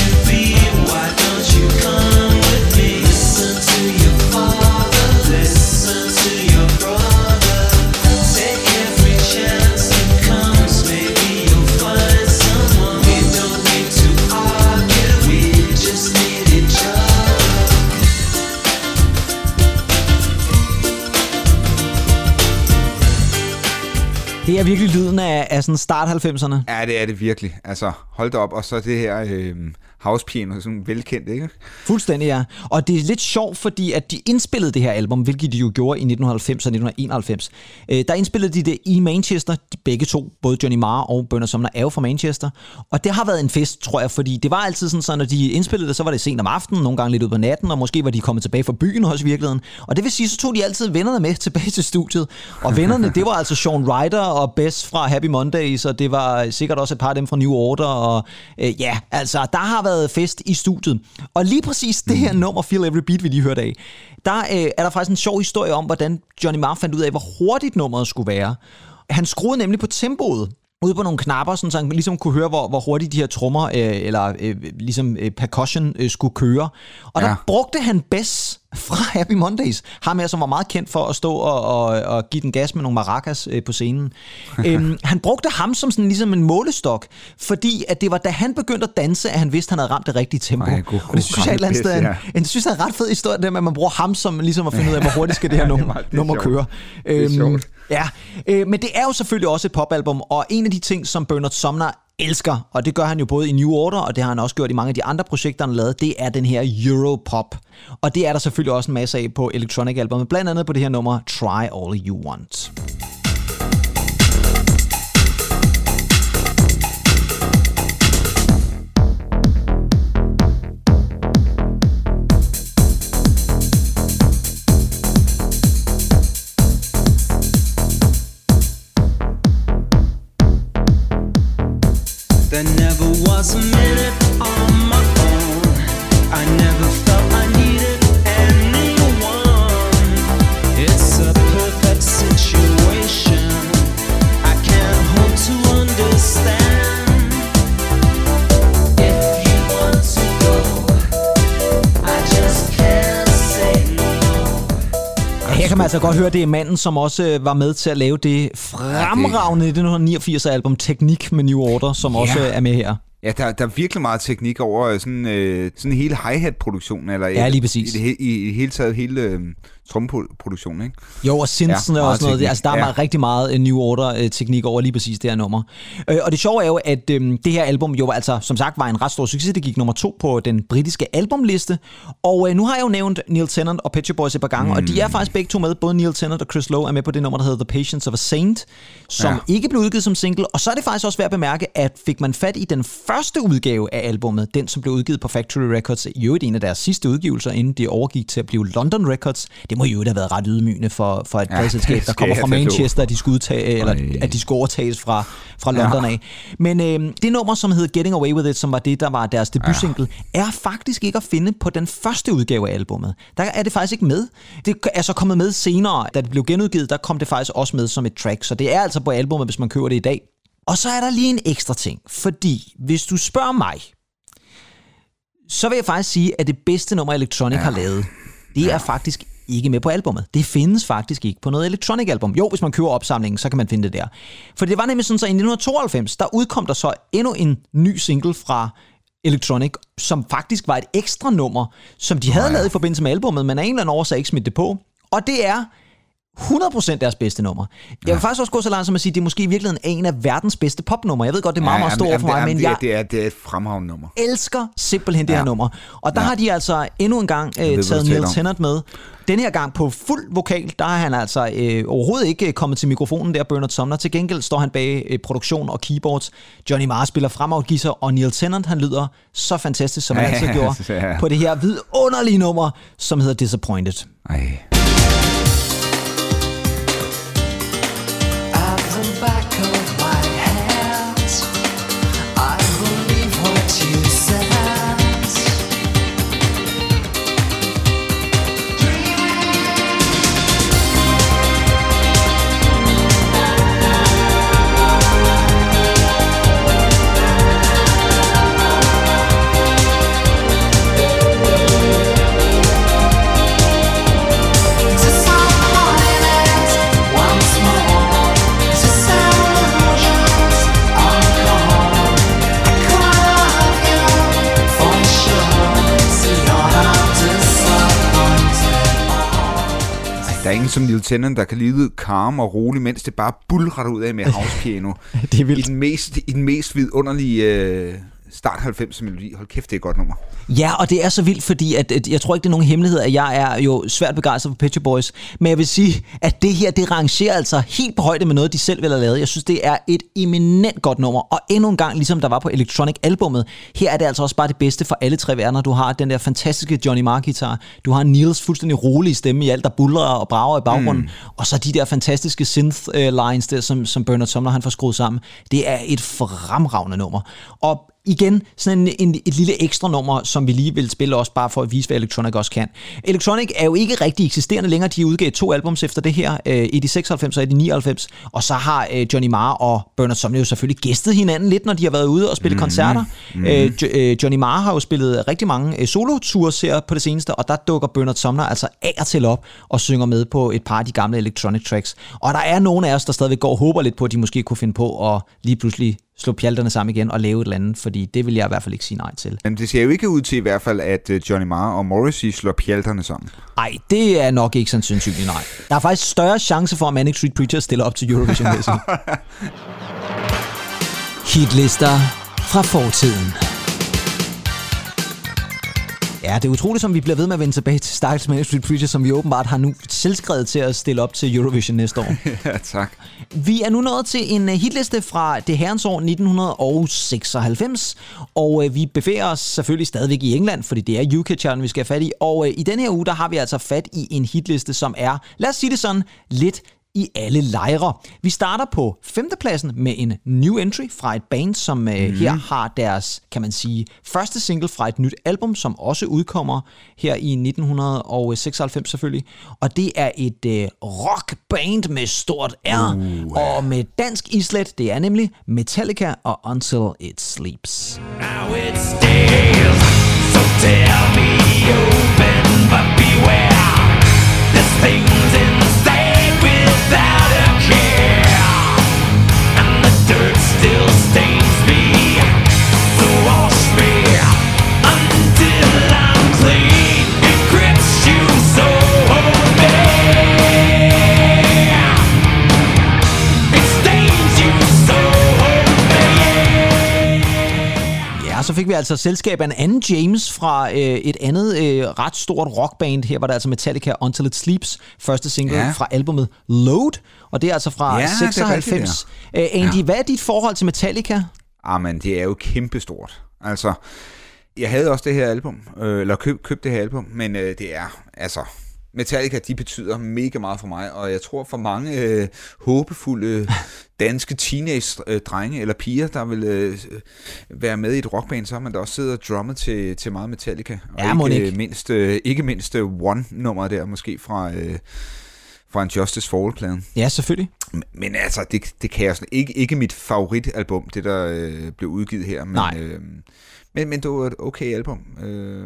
Det er virkelig lyden af, af sådan start 90'erne. Ja, det er det virkelig. Altså, hold da op. Og så det her øh, housepiano, sådan velkendt, ikke? Fuldstændig, ja. Og det er lidt sjovt, fordi at de indspillede det her album, hvilket de jo gjorde i 1990 og 1991. Øh, der indspillede de det i Manchester, de begge to, både Johnny Marr og Bernard Sumner er jo fra Manchester. Og det har været en fest, tror jeg, fordi det var altid sådan, så når de indspillede det, så var det sent om aftenen, nogle gange lidt ud på natten, og måske var de kommet tilbage fra byen også i virkeligheden. Og det vil sige, så tog de altid vennerne med tilbage til studiet. Og vennerne, det var altså Sean Ryder og Bess fra Happy Mondays, og det var sikkert også et par af dem fra New Order. Og øh, ja, altså, der har været fest i studiet. Og lige præcis det her nummer, Feel Every Beat, vi lige hørte af, der øh, er der faktisk en sjov historie om, hvordan Johnny Marr fandt ud af, hvor hurtigt nummeret skulle være. Han skruede nemlig på tempoet ude på nogle knapper, sådan, så han ligesom kunne høre, hvor, hvor hurtigt de her trommer, øh, eller øh, ligesom øh, percussion, øh, skulle køre. Og ja. der brugte han Bess fra Happy Mondays. Ham her, som var meget kendt for at stå og, og, og give den gas med nogle maracas øh, på scenen. øhm, han brugte ham som sådan ligesom en målestok, fordi at det var da han begyndte at danse, at han vidste, at han havde ramt det rigtige tempo. Ej, god, og det synes jeg et eller andet sted, ja. en, synes jeg er en ret fed historie, det med, at man bruger ham som ligesom at finde ud af, hvor hurtigt skal det her Ja, det nummer, meget- det er nummer sjovt. køre. Det er sjovt. Ja, øh, men det er jo selvfølgelig også et popalbum, og en af de ting, som Bernard Sumner elsker, og det gør han jo både i New Order, og det har han også gjort i mange af de andre projekter, han har lavet, det er den her Europop. Og det er der selvfølgelig også en masse af på Electronic albumet, blandt andet på det her nummer Try All You Want. There never was a minute on my own. I never man altså godt høre, det er manden, som også øh, var med til at lave det fremragende i 1989 album Teknik med New Order, som Ja. også er med her. Ja, der, der er virkelig meget teknik over øh, sådan, øh, sådan hele hi-hat-produktionen, eller Ja, lige præcis. i i, i det hele taget hele øh, trommeproduktionen, ikke? Jo, og synthsen Ja, og sådan noget. teknik. Altså, der er Ja. meget, rigtig meget uh, New Order-teknik over lige præcis det her nummer. Øh, og det sjove er jo, at øhm, det her album jo altså, som sagt, var en ret stor succes. Det gik nummer to på den britiske albumliste. Og øh, nu har jeg jo nævnt Neil Tennant og Pet Shop Boys et par gange, mm. og de er faktisk begge to med. Både Neil Tennant og Chris Lowe er med på det nummer, der hedder The Patience of a Saint, som Ja. ja. ikke blev udgivet som single. Og så er det faktisk også værd at bemærke, at fik man fat i den første udgave af albummet, den som blev udgivet på Factory Records, i øvrigt en af deres sidste udgivelser, inden det overgik til at blive London Records, det må jo have været ret ydmygende for, for et Ja, ja, pladselskab, der kommer fra. Manchester, at de skulle, udtage, eller Ej. at de skulle overtages fra, fra London Ja. af. Men øh, det nummer, som hed Getting Away With It, som var det, der var deres debutsingle, ja. er faktisk ikke at finde på den første udgave af albummet. Der er det faktisk ikke med. Det er så kommet med senere. Da det blev genudgivet, der kom det faktisk også med som et track. Så det er altså på albummet, hvis man køber det i dag. Og så er der lige en ekstra ting, fordi hvis du spørger mig, så vil jeg faktisk sige, at det bedste nummer, Electronic ja. har lavet, det er faktisk ikke med på albummet. Det findes faktisk ikke på noget Electronic-album. Jo, hvis man køber opsamlingen, så kan man finde det der. For det var nemlig sådan, så i 1992, der udkom der så endnu en ny single fra Electronic, som faktisk var et ekstra nummer, som de havde lavet i forbindelse med albummet, men af en eller anden årsag ikke smidt det på. Og det er 100% deres bedste nummer. Jeg vil faktisk også gå så langt som at sige, at det er måske i virkeligheden en af verdens bedste popnumre. Jeg ved godt, det er meget, meget stort for mig, men det, jeg det, er, det er et fremragende nummer. elsker simpelthen det Ja. her nummer. Og der Ja. ja. har de altså endnu en gang ved, øh, hvad taget Neil. Tennant med. Den her gang på fuld vokal, der er han altså øh, overhovedet ikke kommet til mikrofonen der, Bernard Sumner. Til gengæld står han bag øh, produktion og keyboards. Johnny Marr spiller fremad guitar, og Neil Tennant, han lyder så fantastisk, som han Ja, altid gjorde, ja. på det her vidunderlige nummer, som hedder Disappointed. Ej. Disappointed. Ej, der er ingen som Neil Tennant, der kan lide calm og rolig, mens det bare bulrer ud af med housepiano. Det er I vildt. den mest, i den mest vidunderlige øh, start 90 melodi. Hold kæft, det er et godt nummer. Ja, og det er så vildt, fordi at, at jeg tror ikke, det er nogen hemmelighed, at jeg er jo svært begejstret for Shop Boys. Men jeg vil sige, at det her, det rangerer altså helt på højde med noget, de selv vil have lavet. Jeg synes, det er et eminent godt nummer. Og endnu en gang, ligesom der var på Electronic-albummet, her er det altså også bare det bedste for alle tre verdener. Du har den der fantastiske Johnny Marr-guitar. Du har Niels fuldstændig rolige stemme i alt, der buller og brager i baggrunden. Mm. Og så de der fantastiske synth-lines der, som, som Bernard Sumner han får skruet sammen. Det er et fremragende nummer. Og igen sådan en, en, et lille ekstra nummer, som vi lige vil spille også bare for at vise, hvad Electronic også kan. Electronic er jo ikke rigtig eksisterende længere. De udgav to albums efter det her, øh, et i 96 og et i 99. Og så har øh, Johnny Marr og Bernard Sumner jo selvfølgelig gæstet hinanden lidt, når de har været ude og spille mm-hmm. koncerter. Mm-hmm. Øh, jo, øh, Johnny Marr har jo spillet rigtig mange øh, solo-tours her på det seneste, og der dukker Bernard Sumner altså af og til op og synger med på et par af de gamle Electronic tracks. Og der er nogle af os, der stadigvæk går og håber lidt på, at de måske kunne finde på at lige pludselig slå pjalterne sammen igen og lave et eller andet, fordi det vil jeg i hvert fald ikke sige nej til. Men det ser jo ikke ud til i hvert fald, at øh, Johnny Marr og Morrissey slår pjalterne sammen. Nej, det er nok ikke sandsynligt, nej. Der er faktisk større chance for, at Manic Street Preachers stiller op til Eurovision. Hitlister fra fortiden. Ja, det er utroligt, som vi bliver ved med at vende tilbage til Stakkels Manic Street Preachers, som vi åbenbart har nu selvskrevet til at stille op til Eurovision næste år. ja, tak. Vi er nu nået til en øh, hitliste fra det herrens år 1996, og øh, vi bevæger os selvfølgelig stadigvæk i England, fordi det er UK-charten, vi skal have fat i. Og øh, i denne her uge, der har vi altså fat i en hitliste, som er, lad os sige det sådan, lidt i alle lejre. Vi starter på femtepladsen med en new entry fra et band, som mm. her har deres, kan man sige, første single fra et nyt album, som også udkommer her i 1996 selvfølgelig. Og det er et øh, rockband med stort R uh. og med dansk islet. Det er nemlig Metallica og Until It Sleeps. Now it stays, so tell me open, but beware. This thing's without a care, and the dirt still stains altså selskab af en anden James fra øh, et andet øh, ret stort rockband. Her var der altså Metallica Until It Sleeps, første single ja. Fra albumet Load. Og det er altså fra Ja, det er 96. Øh, Andy, ja. hvad er dit forhold til Metallica? Ah, men det er jo kæmpestort. Altså, jeg havde også det her album, øh, eller køb, købt det her album, men øh, det er, altså, Metallica, de betyder mega meget for mig, og jeg tror for mange øh, håbefulde danske teenage-drenge eller piger, der vil øh, være med i et rockband, så har man da også siddet og drummet til, til meget Metallica. Og Ja, ikke, ikke. mindst, øh, ikke mindst øh, One-nummer der, måske fra, øh, fra en Justice For-pladen. Ja, selvfølgelig. Men- Men altså, det, det kan jeg sådan, ikke, ikke mit favoritalbum, det der øh, blev udgivet her. Men, Nej. Øh, men, men det var et okay album. Øh,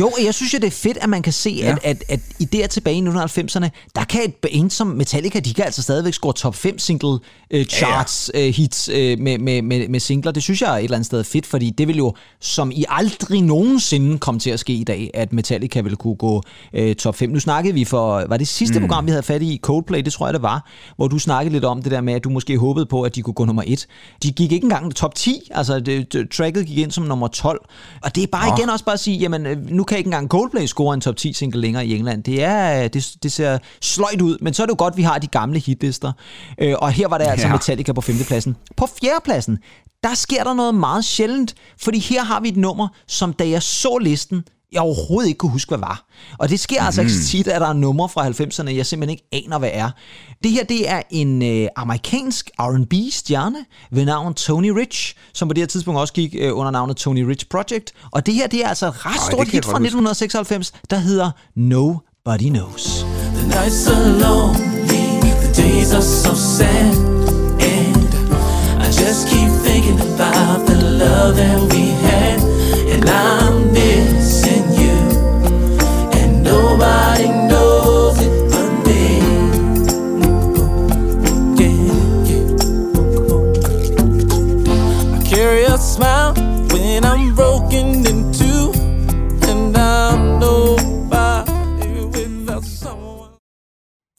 Jo, jeg synes jo, det er fedt, at man kan se, ja. Ja. at, at, at i der tilbage i 1990'erne, der kan et band som Metallica, de kan altså stadigvæk score top 5 single uh, charts uh, hits uh, med, med, med, med singler. Det synes jeg er et eller andet sted fedt, fordi det vil jo som i aldrig nogensinde komme til at ske i dag, at Metallica vil kunne gå uh, top 5. Nu snakkede vi for, var det sidste mm. program, vi havde fat i, Coldplay, det tror jeg det var, hvor du snakkede lidt om det der med, at du måske håbede på, at de kunne gå nummer 1. De gik ikke engang top 10, altså det, det, tracket gik ind som nummer 12. Og det er bare igen også bare at sige, jamen øh, nu kan ikke engang Coldplay score en top 10 single længere i England. Det, er, det, det ser sløjt ud, men så er det jo godt, at vi har de gamle hitlister. Øh, og her var det altså Ja. Metallica på femtepladsen. På fjerdepladsen, der sker der noget meget sjældent, fordi her har vi et nummer, som da jeg så listen, jeg overhovedet ikke kunne huske, hvad var. Og det sker mm. altså ikke tit, at der er numre fra 90'erne, jeg simpelthen ikke aner, hvad er. Det her, det er en øh, amerikansk R&B-stjerne ved navn Tony Rich, som på det her tidspunkt også gik øh, under navnet Tony Rich Project. Og det her, det er altså et ret stort hit fra godt huske. 1996, der hedder Nobody Knows. The nights are lonely, the days are so sad, and I just keep thinking about the love that we had, and you, and nobody knows it but me. Yeah, yeah. I carry a smile when I'm broken in two, and I'm nobody without someone.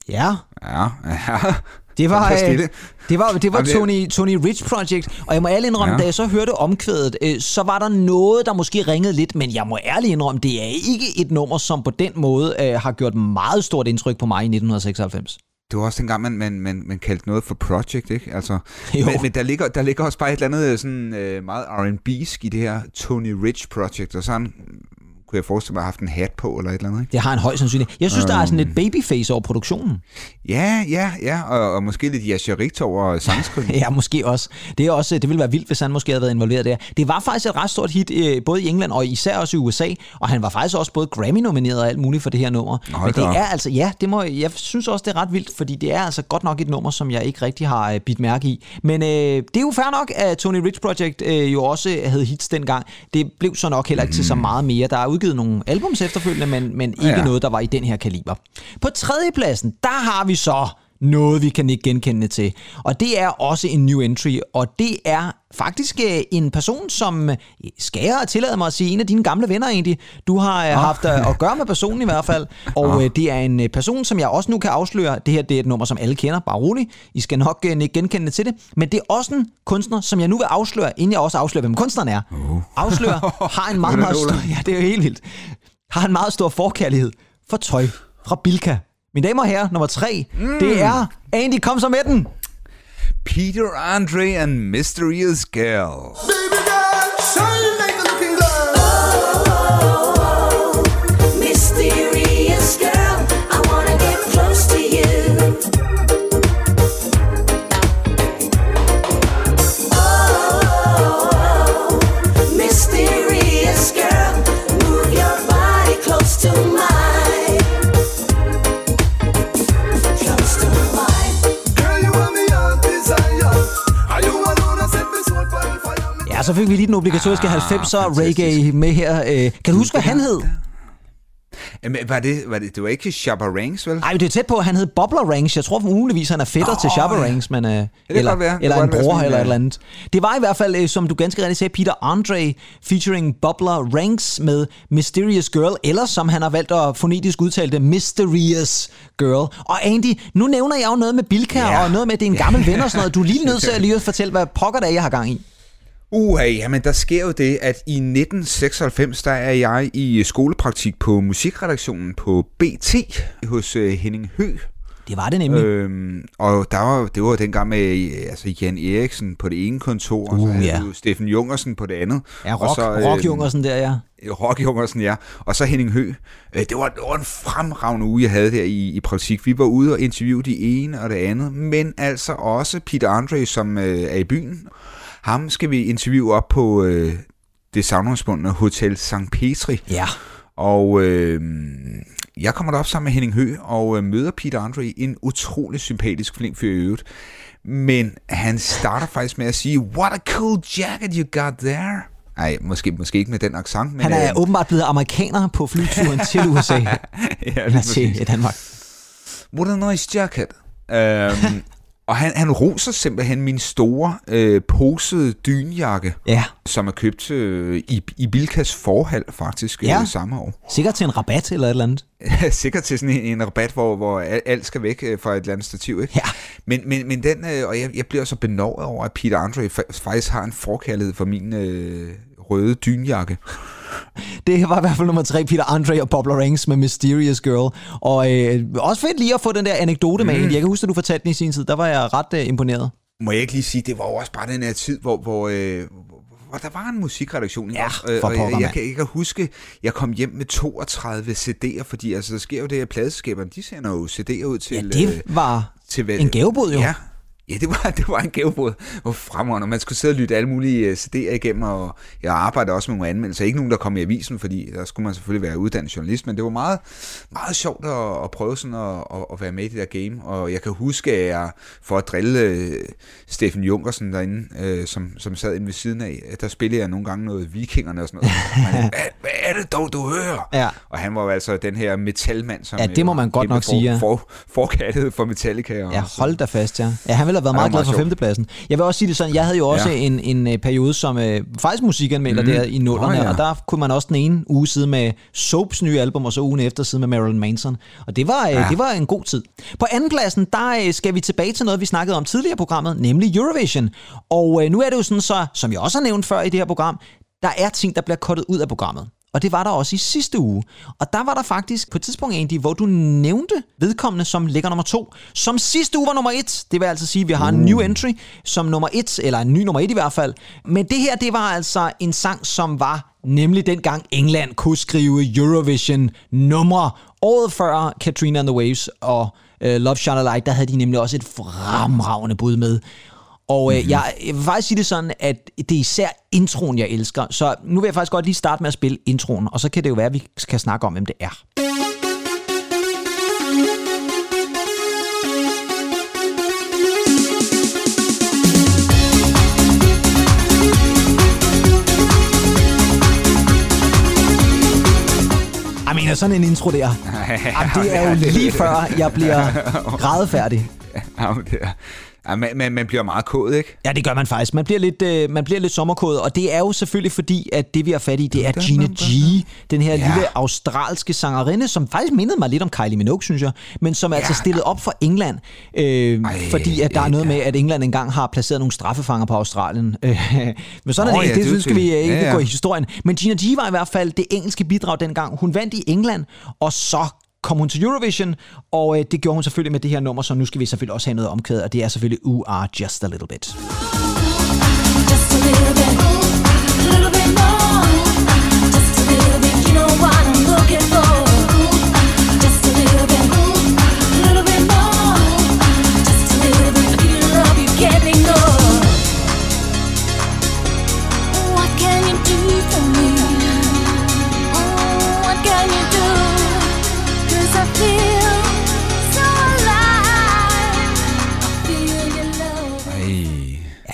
Ja, ja, ja. Det var, øh, det var, det var Tony, Tony Rich Project, og jeg må ærligt indrømme, Ja. da jeg så hørte omkvædet, øh, så var der noget, der måske ringede lidt, men jeg må ærligt indrømme, det er ikke et nummer, som på den måde øh, har gjort meget stort indtryk på mig i 1996. Det var også dengang, man, man, man, man kaldte noget for project, ikke? Altså, Jo. men, men der, ligger, der ligger også bare et eller andet øh, sådan, øh, meget R&B'sk i det her Tony Rich Project, og så har han, kunne jeg forestille mig, haft en hat på eller et eller andet, ikke? Det har en høj sandsynlighed. Jeg synes, der er sådan Øhm. lidt babyface over produktionen. Ja, ja, ja, og, og måske lidt jasjerit over sangskrivning. Ja, måske også. Det, er også. det ville være vildt, hvis han måske havde været involveret der. Det var faktisk et ret stort hit, øh, både i England og især også i USA, og han var faktisk også både Grammy-nomineret og alt muligt for det her nummer. Hold Men det er altså, ja, det må, jeg synes også, det er ret vildt, fordi det er altså godt nok et nummer, som jeg ikke rigtig har øh, bidt mærke i. Men øh, det er jo fair nok, at Tony Rich Project øh, jo også havde hits dengang. Det blev så nok heller ikke til så meget mere. Der er udgivet nogle albums efterfølgende, men, men ikke Ja. noget, der var i den her kaliber. På tredjepladsen, der har vi så noget, vi kan ikke genkende til. Og det er også en new entry, og det er faktisk øh, en person, som øh, skal jeg tillade mig at sige, en af dine gamle venner egentlig. Du har øh, haft øh, at gøre med personen i hvert fald, og øh, det er en person, som jeg også nu kan afsløre. Det her det er et nummer, som alle kender, bare rolig. I skal nok ikke genkende til det. Men det er også en kunstner, som jeg nu vil afsløre, inden jeg også afslører, hvem kunstneren er. Afslører har en meget, meget stor... Ja, det er jo helt vildt. Har en meget stor forkærlighed for tøj fra Bilka. Mine damer og herrer, nummer tre, mm. det er Andy, kom så med den. Peter Andre and Mysterious Girl. Mysterious Ja, så fik vi lige den obligatoriske 90'er reggae med her. Øh, Kan du huske, hvad han hed? Jamen, var det, var det, det var ikke Shabba Ranks, vel? Nej, det er tæt på, han hed Bobler Ranks. Jeg tror muligvis, han er fætter Nå, til Shabba ja. Ranks, men, øh, eller, være. Eller en bror eller et eller andet. Det var i hvert fald, øh, som du ganske rigtigt sagde, Peter Andre featuring Bobler Ranks med Mysterious Girl, eller som han har valgt at fonetisk udtale det, Mysterious Girl. Og Andy, nu nævner jeg jo noget med Bilka Ja. og noget med, at det er en gammel ven og sådan noget. Du er lige nødt til at lige fortælle, hvad pokker det er, jeg har gang i. Uha, jamen der sker jo det, at i 1996, der er jeg i skolepraktik på musikredaktionen på BT hos øh, Henning Hø. Det var det nemlig. Øhm, og der var, det var dengang med altså Jan Eriksen på det ene kontor, og så Uh, havde ja. Steffen Jungersen på det andet. ja, og rock, så, øh, rock Jungersen der, ja. Rock Jungersen, ja. Og så Henning Hø. Øh, Det var, det var en fremragende uge, jeg havde der i, i praktik. Vi var ude og interviewe de ene og det andet, men altså også Peter Andre, som øh, er i byen. Ham skal vi interviewe op på øh, det savnomsbundne Hotel St. Petri. Ja. Og øh, jeg kommer derop sammen med Henning Hø og øh, møder Peter Andre, en utrolig sympatisk flink fyr i øvrigt. Men han starter faktisk med at sige, What a cool jacket you got there. Nej, måske, måske ikke med den accent, men... Han er øh, åbenbart blevet amerikaner på flyturen til USA. ja, Eller til Danmark. What a nice jacket. Um, og han, han roser simpelthen min store øh, posede dynjakke, Ja, som er købt øh, i, i Bilkas forhal faktisk Ja. øh, samme år. sikkert til en rabat eller et eller andet. Sikkert til sådan en, en rabat, hvor, hvor al- alt skal væk øh, fra et eller andet stativ. Ikke? Ja. Men, men, men den, øh, og jeg, jeg bliver så benovet over, at Peter Andre fa- faktisk har en forkærlighed for min øh, røde dynjakke. Det var i hvert fald nummer tre, Peter Andre og Bob Ranks med Mysterious Girl. Og øh, også fedt lige at få den der anekdote med. Mm. Jeg kan huske, at du fortalte den i sin tid. Der var jeg ret øh, imponeret. Må jeg ikke lige sige, det var jo også bare den her tid, hvor, hvor, øh, hvor der var en musikredaktion. ikke Ja, også? Øh, for og jeg, pokker, jeg, kan, kan huske, jeg kom hjem med 32 CD'er, fordi altså, der sker jo det, at pladeskaberne, de sender jo CD'er ud til... Ja, det øh, var til en gavebod jo. Ja, ja det, var, det var en gavebod. Hvor fremragende. Man skulle sidde og lytte alle mulige øh, CD'er igennem, og jeg arbejdede også med nogle anmeldelser. Ikke nogen, der kom i avisen, fordi der skulle man selvfølgelig være uddannet journalist, men det var meget, meget sjovt at, at prøve sådan at, at, at være med i det der game. Og jeg kan huske, at jeg for at drille øh, Steffen Junkersen derinde, øh, som, som sad inde ved siden af, der spillede jeg nogle gange noget vikingerne og sådan noget. Man, hvad, hvad er det dog, du hører? Ja. Og han var jo altså den her metalmand, som Ja, det må man godt nok sige, ja. For, forkattet for Metallica. Og Ja, hold da fast, ja. Ja, han have været var meget glad for femtepladsen. Jeg vil også sige det sådan, jeg havde jo også Ja. en, en øh, periode som øh, faktisk musikanmelder mm. der i nullerne, oh, ja. og der kunne man også den ene uge sidde med Soaps nye album, og så ugen efter sidde med Marilyn Manson. Og det var, øh, ja. det var en god tid. På andenpladsen, der øh, skal vi tilbage til noget, vi snakkede om tidligere i programmet, nemlig Eurovision. Og øh, nu er det jo sådan så, som jeg også har nævnt før i det her program, der er ting, der bliver kottet ud af programmet. Og det var der også i sidste uge. Og der var der faktisk på et tidspunkt, Andy, hvor du nævnte vedkommende som ligger nummer to. Som sidste uge var nummer et. Det vil altså sige, at vi har en new entry som nummer et, eller en ny nummer et i hvert fald. Men det her, det var altså en sang, som var nemlig dengang England kunne skrive Eurovision numre. Året før Katrina and the Waves og uh, Love Shine a Light, der havde de nemlig også et fremragende bud med. Og øh, jeg, jeg vil faktisk sige det sådan, at det er især introen, jeg elsker. Så nu vil jeg faktisk godt lige starte med at spille introen, og så kan det jo være, at vi skal snakke om, hvem det er. Jeg mener, sådan en intro der. Jamen, det er jo lige før, jeg bliver grædefærdig. Jamen, det er, ja, man, man, man bliver meget kået, ikke? Ja, det gør man faktisk. Man bliver lidt, øh, man bliver lidt sommerkodet, og det er jo selvfølgelig fordi, at det vi har fat i, det er Gina G, den her Ja. lille australske sangerinde, som faktisk mindede mig lidt om Kylie Minogue, synes jeg, men som er altså stillet op for England, øh, Ej, fordi at der er ja. noget med, at England engang har placeret nogle straffefanger på Australien. Øh, men sådan Nå, er det, ja, det, det skal vi øh, ikke ja, ja. gå i historien. Men Gina G var i hvert fald det engelske bidrag dengang. Hun vandt i England, og så kom hun til Eurovision, og øh, det gjorde hun selvfølgelig med det her nummer, så nu skal vi selvfølgelig også have noget omkvædet, og det er selvfølgelig You Are Just A Little Bit. Just a little bit,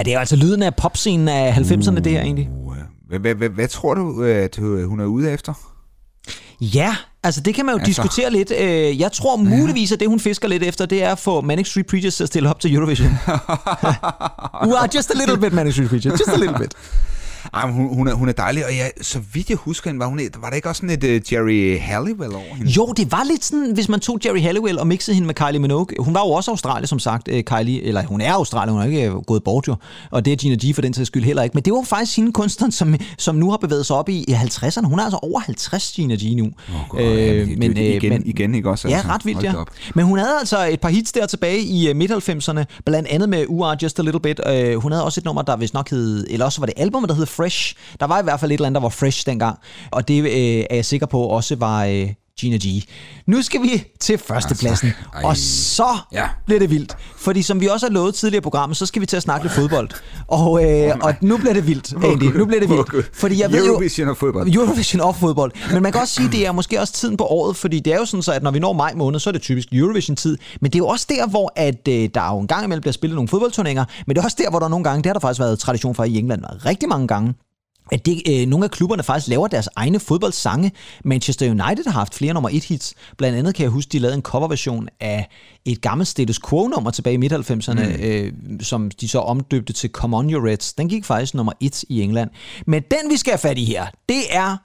Ja, det er jo altså lyden af popscenen af 90'erne, det her egentlig. Hvad, hvad, hvad, hvad tror du, at øh, hun er ude efter? Ja, altså det kan man jo Altså. diskutere lidt. Øh, Jeg tror muligvis, at det hun fisker lidt efter, det er at få Manic Street Preachers til at stille op til Eurovision. are just a little bit Manic Street Preachers, just a little bit. Ej, men hun, hun, er, hun er dejlig, og jeg, så vidt jeg husker hende, var, hun, var der ikke også sådan et uh, Jerry Halliwell over hende? Jo, det var lidt sådan, hvis man tog Jerry Halliwell og mixede hende med Kylie Minogue. Hun var jo også Australier, som sagt, øh, Kylie. Eller hun er Australier, hun er ikke øh, gået bort jo. Og det er Gina G for den sags skyld heller ikke. Men det var faktisk hende kunstneren, som, som nu har bevæget sig op i, i 50'erne. Hun er altså over 50, Gina G nu. God, det- igen- igen, ikke også, Ja, altså? ret vildt, ja. Men hun havde altså et par hits der tilbage i uh, midt-90'erne, blandt andet med Are Just A Little Bit. Uh, hun havde også et nummer, der vist nok hed, eller også var det albumet, der hed Fresh. Der var i hvert fald et eller andet, der var fresh dengang. Og det øh, er jeg sikker på også var øh, Gina G. Nu skal vi til førstepladsen, ej. og så Ja. bliver det vildt. Fordi som vi også har lovet tidligere i programmet, så skal vi til at snakke lidt fodbold. Og, øh, og nu bliver det vildt, Andy. Nu bliver det vildt. Fordi jeg ved jo, Eurovision og fodbold. Eurovision og fodbold. Men man kan også sige, det er måske også tiden på året, fordi det er jo sådan så, at når vi når maj måned, så er det typisk Eurovision-tid. Men det er jo også der, hvor at, øh, der jo en gang imellem bliver spillet nogle fodboldturneringer, men det er også der, hvor der nogle gange, det har der faktisk været tradition for i England, rigtig mange gange, at det, øh, nogle af klubberne faktisk laver deres egne fodboldsange. Manchester United har haft flere nummer et hits. Blandt andet kan jeg huske, de lavede en coverversion af et gammelt status quo-nummer tilbage i midt-90'erne, mm. øh, som de så omdøbte til Come On Your Reds. Den gik faktisk nummer et i England. Men den, vi skal have fat i her, det er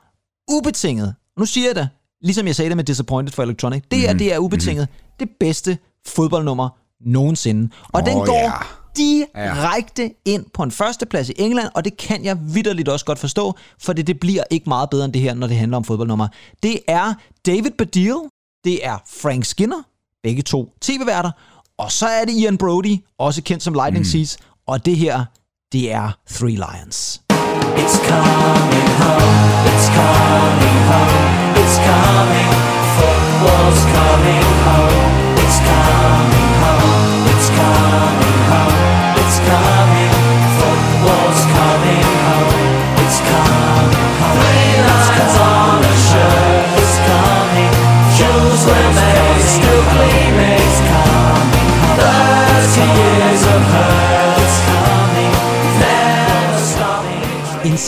ubetinget. Nu siger jeg det, ligesom jeg sagde det med Disappointed for Electronic. Det her, det er ubetinget det bedste fodboldnummer nogensinde. Og den Åh, går ja. Direkte ind på en førsteplads i England, og det kan jeg vidderligt også godt forstå, for det, det bliver ikke meget bedre end det her, når det handler om fodboldnummer. Det er David Baddiel, det er Frank Skinner, begge to tv-værter, og så er det Ian Brody, også kendt som Lightning mm. Seas, og det her, det er Three Lions. It's coming home, it's coming home, it's coming, football's coming home, it's coming home, it's coming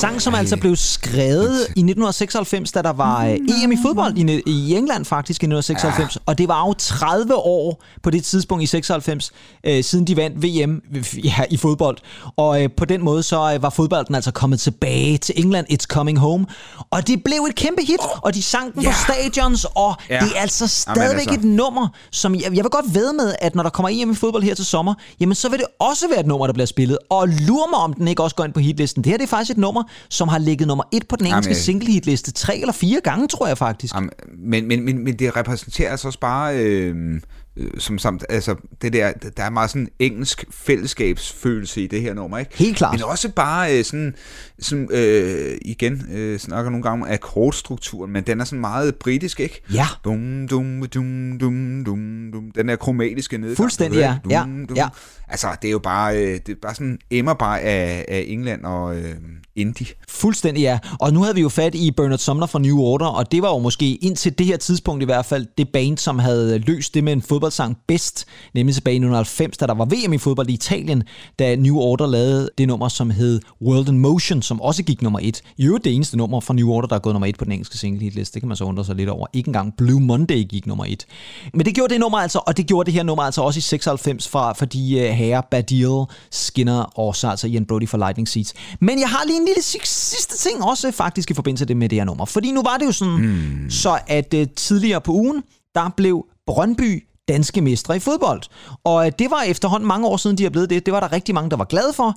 sang, som altså blev skrevet i 1996, da der var øh, EM i fodbold i, i England faktisk i 1996. Og det var jo 30 år på det tidspunkt i 96, øh, siden de vandt VM ja, i fodbold. Og øh, på den måde så øh, var fodbolden altså kommet tilbage til England. It's coming home. Og det blev et kæmpe hit, og de sang den Ja. på stadions, og Ja. det er altså stadigvæk altså. et nummer, som jeg, jeg vil godt ved med, at når der kommer EM i fodbold her til sommer, jamen så vil det også være et nummer, der bliver spillet. Og lur mig, om den ikke også går ind på hitlisten. Det her det er faktisk et nummer, som har ligget nummer et på den engelske Jamen, single hitliste tre eller fire gange, tror jeg faktisk. Jamen, men, men, men, men det repræsenterer altså også bare, øh, øh, som samt, altså, det der, der er meget sådan engelsk fællesskabsfølelse i det her nummer, ikke? Helt klart. Men også bare øh, sådan, sådan øh, igen, øh, snakker nogle gange om akkordstrukturen, men den er sådan meget britisk, ikke? Ja. Dum, dum, dum, dum, dum, dum. Den der kromatiske nedgang. Fuldstændig, ja. ved, Ja, dum, dum. ja. Altså, det er jo bare, øh, det er bare sådan emmer bare af, af England og øh, indie. Fuldstændig ja. Og nu havde vi jo fat i Bernard Sumner fra New Order, og det var jo måske indtil det her tidspunkt i hvert fald det band, som havde løst det med en fodboldsang bedst, nemlig tilbage i 1990, da der var VM i fodbold i Italien, da New Order lavede det nummer, som hed World in Motion, som også gik nummer et. I øvrigt det eneste nummer fra New Order, der er gået nummer et på den engelske single hitliste. Det kan man så undre sig lidt over. Ikke engang Blue Monday gik nummer et. Men det gjorde det nummer altså, og det gjorde det her nummer altså også i 96 fra, for de uh, øh, herrer Badil, Skinner og så altså Ian Brody for Lightning Seeds. Men jeg har lige en lille si- sidste ting også faktisk i forbindelse med det her nummer. Fordi nu var det jo sådan, mm. så at uh, tidligere på ugen, der blev Brøndby danske mestre i fodbold. Og øh, det var efterhånden mange år siden, de er blevet det. Det var der rigtig mange, der var glade for.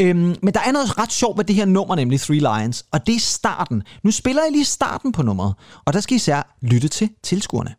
Øhm, men der er noget ret sjovt med det her nummer, nemlig Three Lions. Og det er starten. Nu spiller jeg lige starten på nummeret. Og der skal I især lytte til tilskuerne.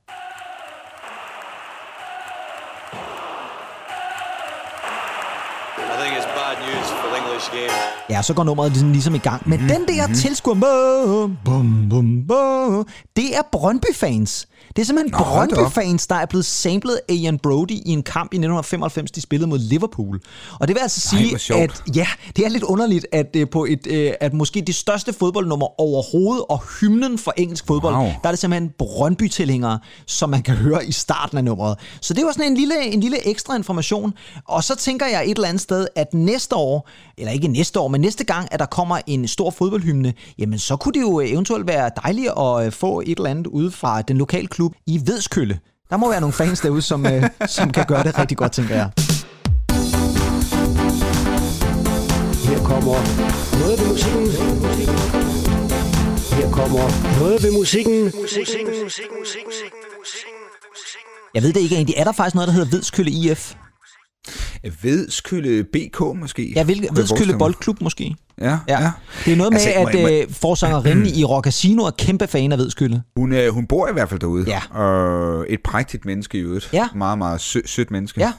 Ja, så går nummeret ligesom, ligesom i gang. Men mm, den der mm. tilskuer, bum, bum, bum, bum, det er Brøndby-fans. Det er simpelthen Nå. Brøndby-fans, der er blevet samlet af Ian Brody i en kamp i 1995, de spillede mod Liverpool. Og det vil altså Nej, sige, sjovt. at ja, det er lidt underligt, at øh, på et, øh, at måske det største fodboldnummer overhovedet, og hymnen for engelsk fodbold, Wow. der er det simpelthen Brøndby-tilhængere, som man kan høre i starten af nummeret. Så det var sådan en lille, en lille ekstra information. Og så tænker jeg et eller andet sted, at næste år, eller ikke næste år, men næste gang, at der kommer en stor fodboldhymne, jamen så kunne det jo eventuelt være dejligt at øh, få et eller andet ude fra den lokale klub i Vedskølle. Der må være nogle fans derude, som, øh, som kan gøre det rigtig godt, tænker jeg. Her kommer noget ved musikken. Her kommer noget ved musikken. Jeg ved det ikke egentlig. Er der faktisk noget, der hedder Vedskølle IF? Vedskylde BK måske? Ja, forestille mig. Boldklub måske? Ja, Ja. ja. Det er noget med, Altså, må at jeg- øh, forsangerinden i Rock Casino er kæmpe fan af Vedskølle. Hun, øh, hun bor i hvert fald derude. Ja. Og et prægtigt menneske i øvrigt. Ja. Meget, meget sø- sødt menneske. Ja.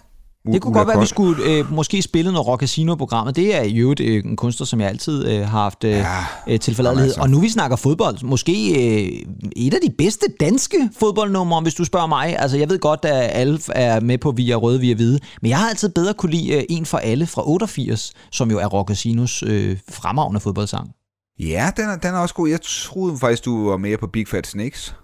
Det kunne godt være, at vi skulle øh, måske spille noget Rock Casino-programmet. Det er i øvrigt øh, en kunstner, som jeg altid øh, har haft øh, Ja, øh, tilforladelighed. altså. Og nu vi snakker fodbold, måske øh, et af de bedste danske fodboldnumre, hvis du spørger mig. Altså, jeg ved godt, at alle er med på Vi er røde, vi er hvide. Men jeg har altid bedre kunne lide øh, En for alle fra 88, som jo er Rock Casinos øh, fremragende fodboldsang. Ja, den er, den er også god. Jeg troede faktisk, du var mere på Big Fat Snakes.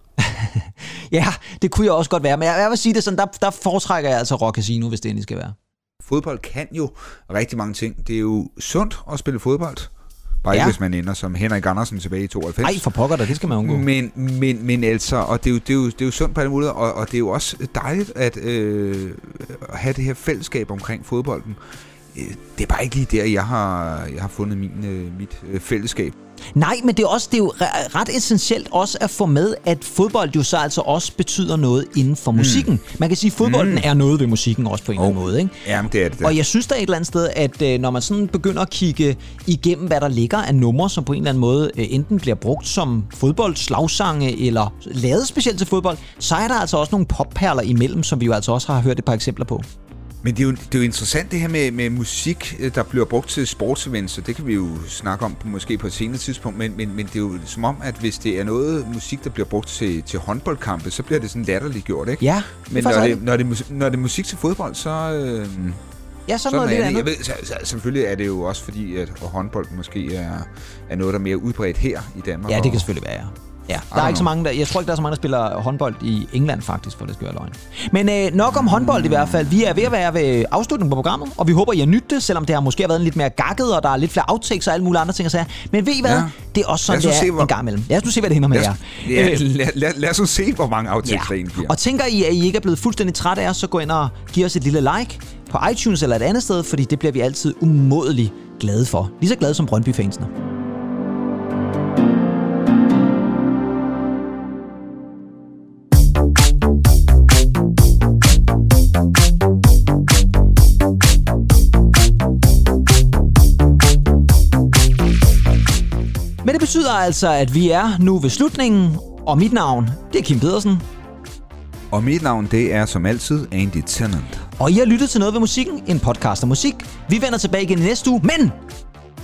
Ja, det kunne jeg også godt være. Men jeg, jeg vil sige det sådan, der, der foretrækker jeg altså Rock Casino, hvis det endelig skal være. Fodbold kan jo rigtig mange ting. Det er jo sundt at spille fodbold. Bare Ja. ikke, hvis man ender som Henrik Andersen tilbage i 92. Ej, for pokker da, det skal man undgå. Men, men, men altså, og det er, jo, det, er jo, det er jo sundt på alle måder, og, og det er jo også dejligt at øh, have det her fællesskab omkring fodbolden. Øh, Det er bare ikke lige der, jeg har, jeg har fundet min, øh, mit øh, fællesskab. Nej, men det er, også, det er jo re- ret essentielt også at få med, at fodbold jo så altså også betyder noget inden for musikken. Man kan sige, at fodbolden mm. er noget ved musikken også på en eller anden måde. Ikke? Jamen, det er det der. Og jeg synes da et eller andet sted, at øh, når man sådan begynder at kigge igennem, hvad der ligger af numre, som på en eller anden måde øh, enten bliver brugt som fodbold, slagsange eller lavet specielt til fodbold, så er der altså også nogle popperler imellem, som vi jo altså også har hørt et par eksempler på. Men det er, jo, det er jo interessant det her med, med musik, øh, der bliver brugt til sportsevents, så det kan vi jo snakke om måske på et senere tidspunkt, men, men, men det er jo som om, at hvis det er noget musik, der bliver brugt til, til håndboldkampe, så bliver det sådan latterligt gjort, ikke? Ja, Men når det, når, det, er musik- når det er musik til fodbold, så... Øh, Ja, så noget lidt det. andet. Jeg ved, så, så, selvfølgelig er det jo også fordi, at håndbold måske er, er noget, der er mere udbredt her i Danmark. Ja, det kan selvfølgelig være, ja. Ja, der er ikke så mange, der, jeg tror ikke, der er så mange, der spiller håndbold i England faktisk, for det skal være løgn. Men øh, nok om håndbold i hvert fald. Vi er ved at være ved afslutningen på programmet, og vi håber, I har nydt det, selvom det har måske været lidt mere gakket, og der er lidt flere outtakes og alle mulige andre ting at sige. Men ved I hvad? Ja. Det er også sådan, det er se, hvor- en gang imellem. Lad os nu se, hvad det hænder med jer. ja, Øh, lad, lad, lad os nu se, hvor mange outtakes Ja. der egentlig bliver. Og tænker I, at I ikke er blevet fuldstændig trætte af os, så gå ind og giv os et lille like på iTunes eller et andet sted, fordi det bliver vi altid umådeligt glade for. Lige så glade som Brøndby-fansene. Betyder altså, at vi er nu ved slutningen, og mit navn, det er Kim Pedersen. Og mit navn, det er som altid Andy Tennant. Og I har lyttet til Noget ved Musikken, en podcast om musik. Vi vender tilbage igen i næste uge, men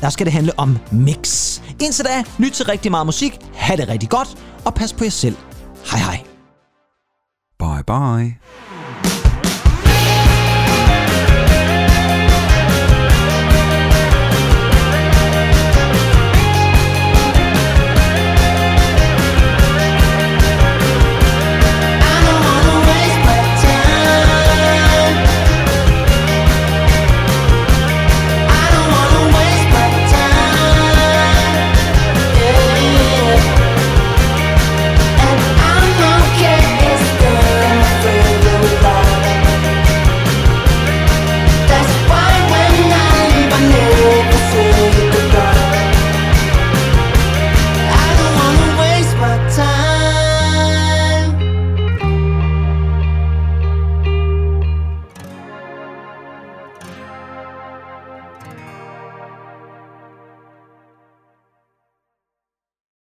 der skal det handle om mix. Indtil da, lyt til rigtig meget musik, ha' det rigtig godt, og pas på jer selv. Hej hej. Bye bye.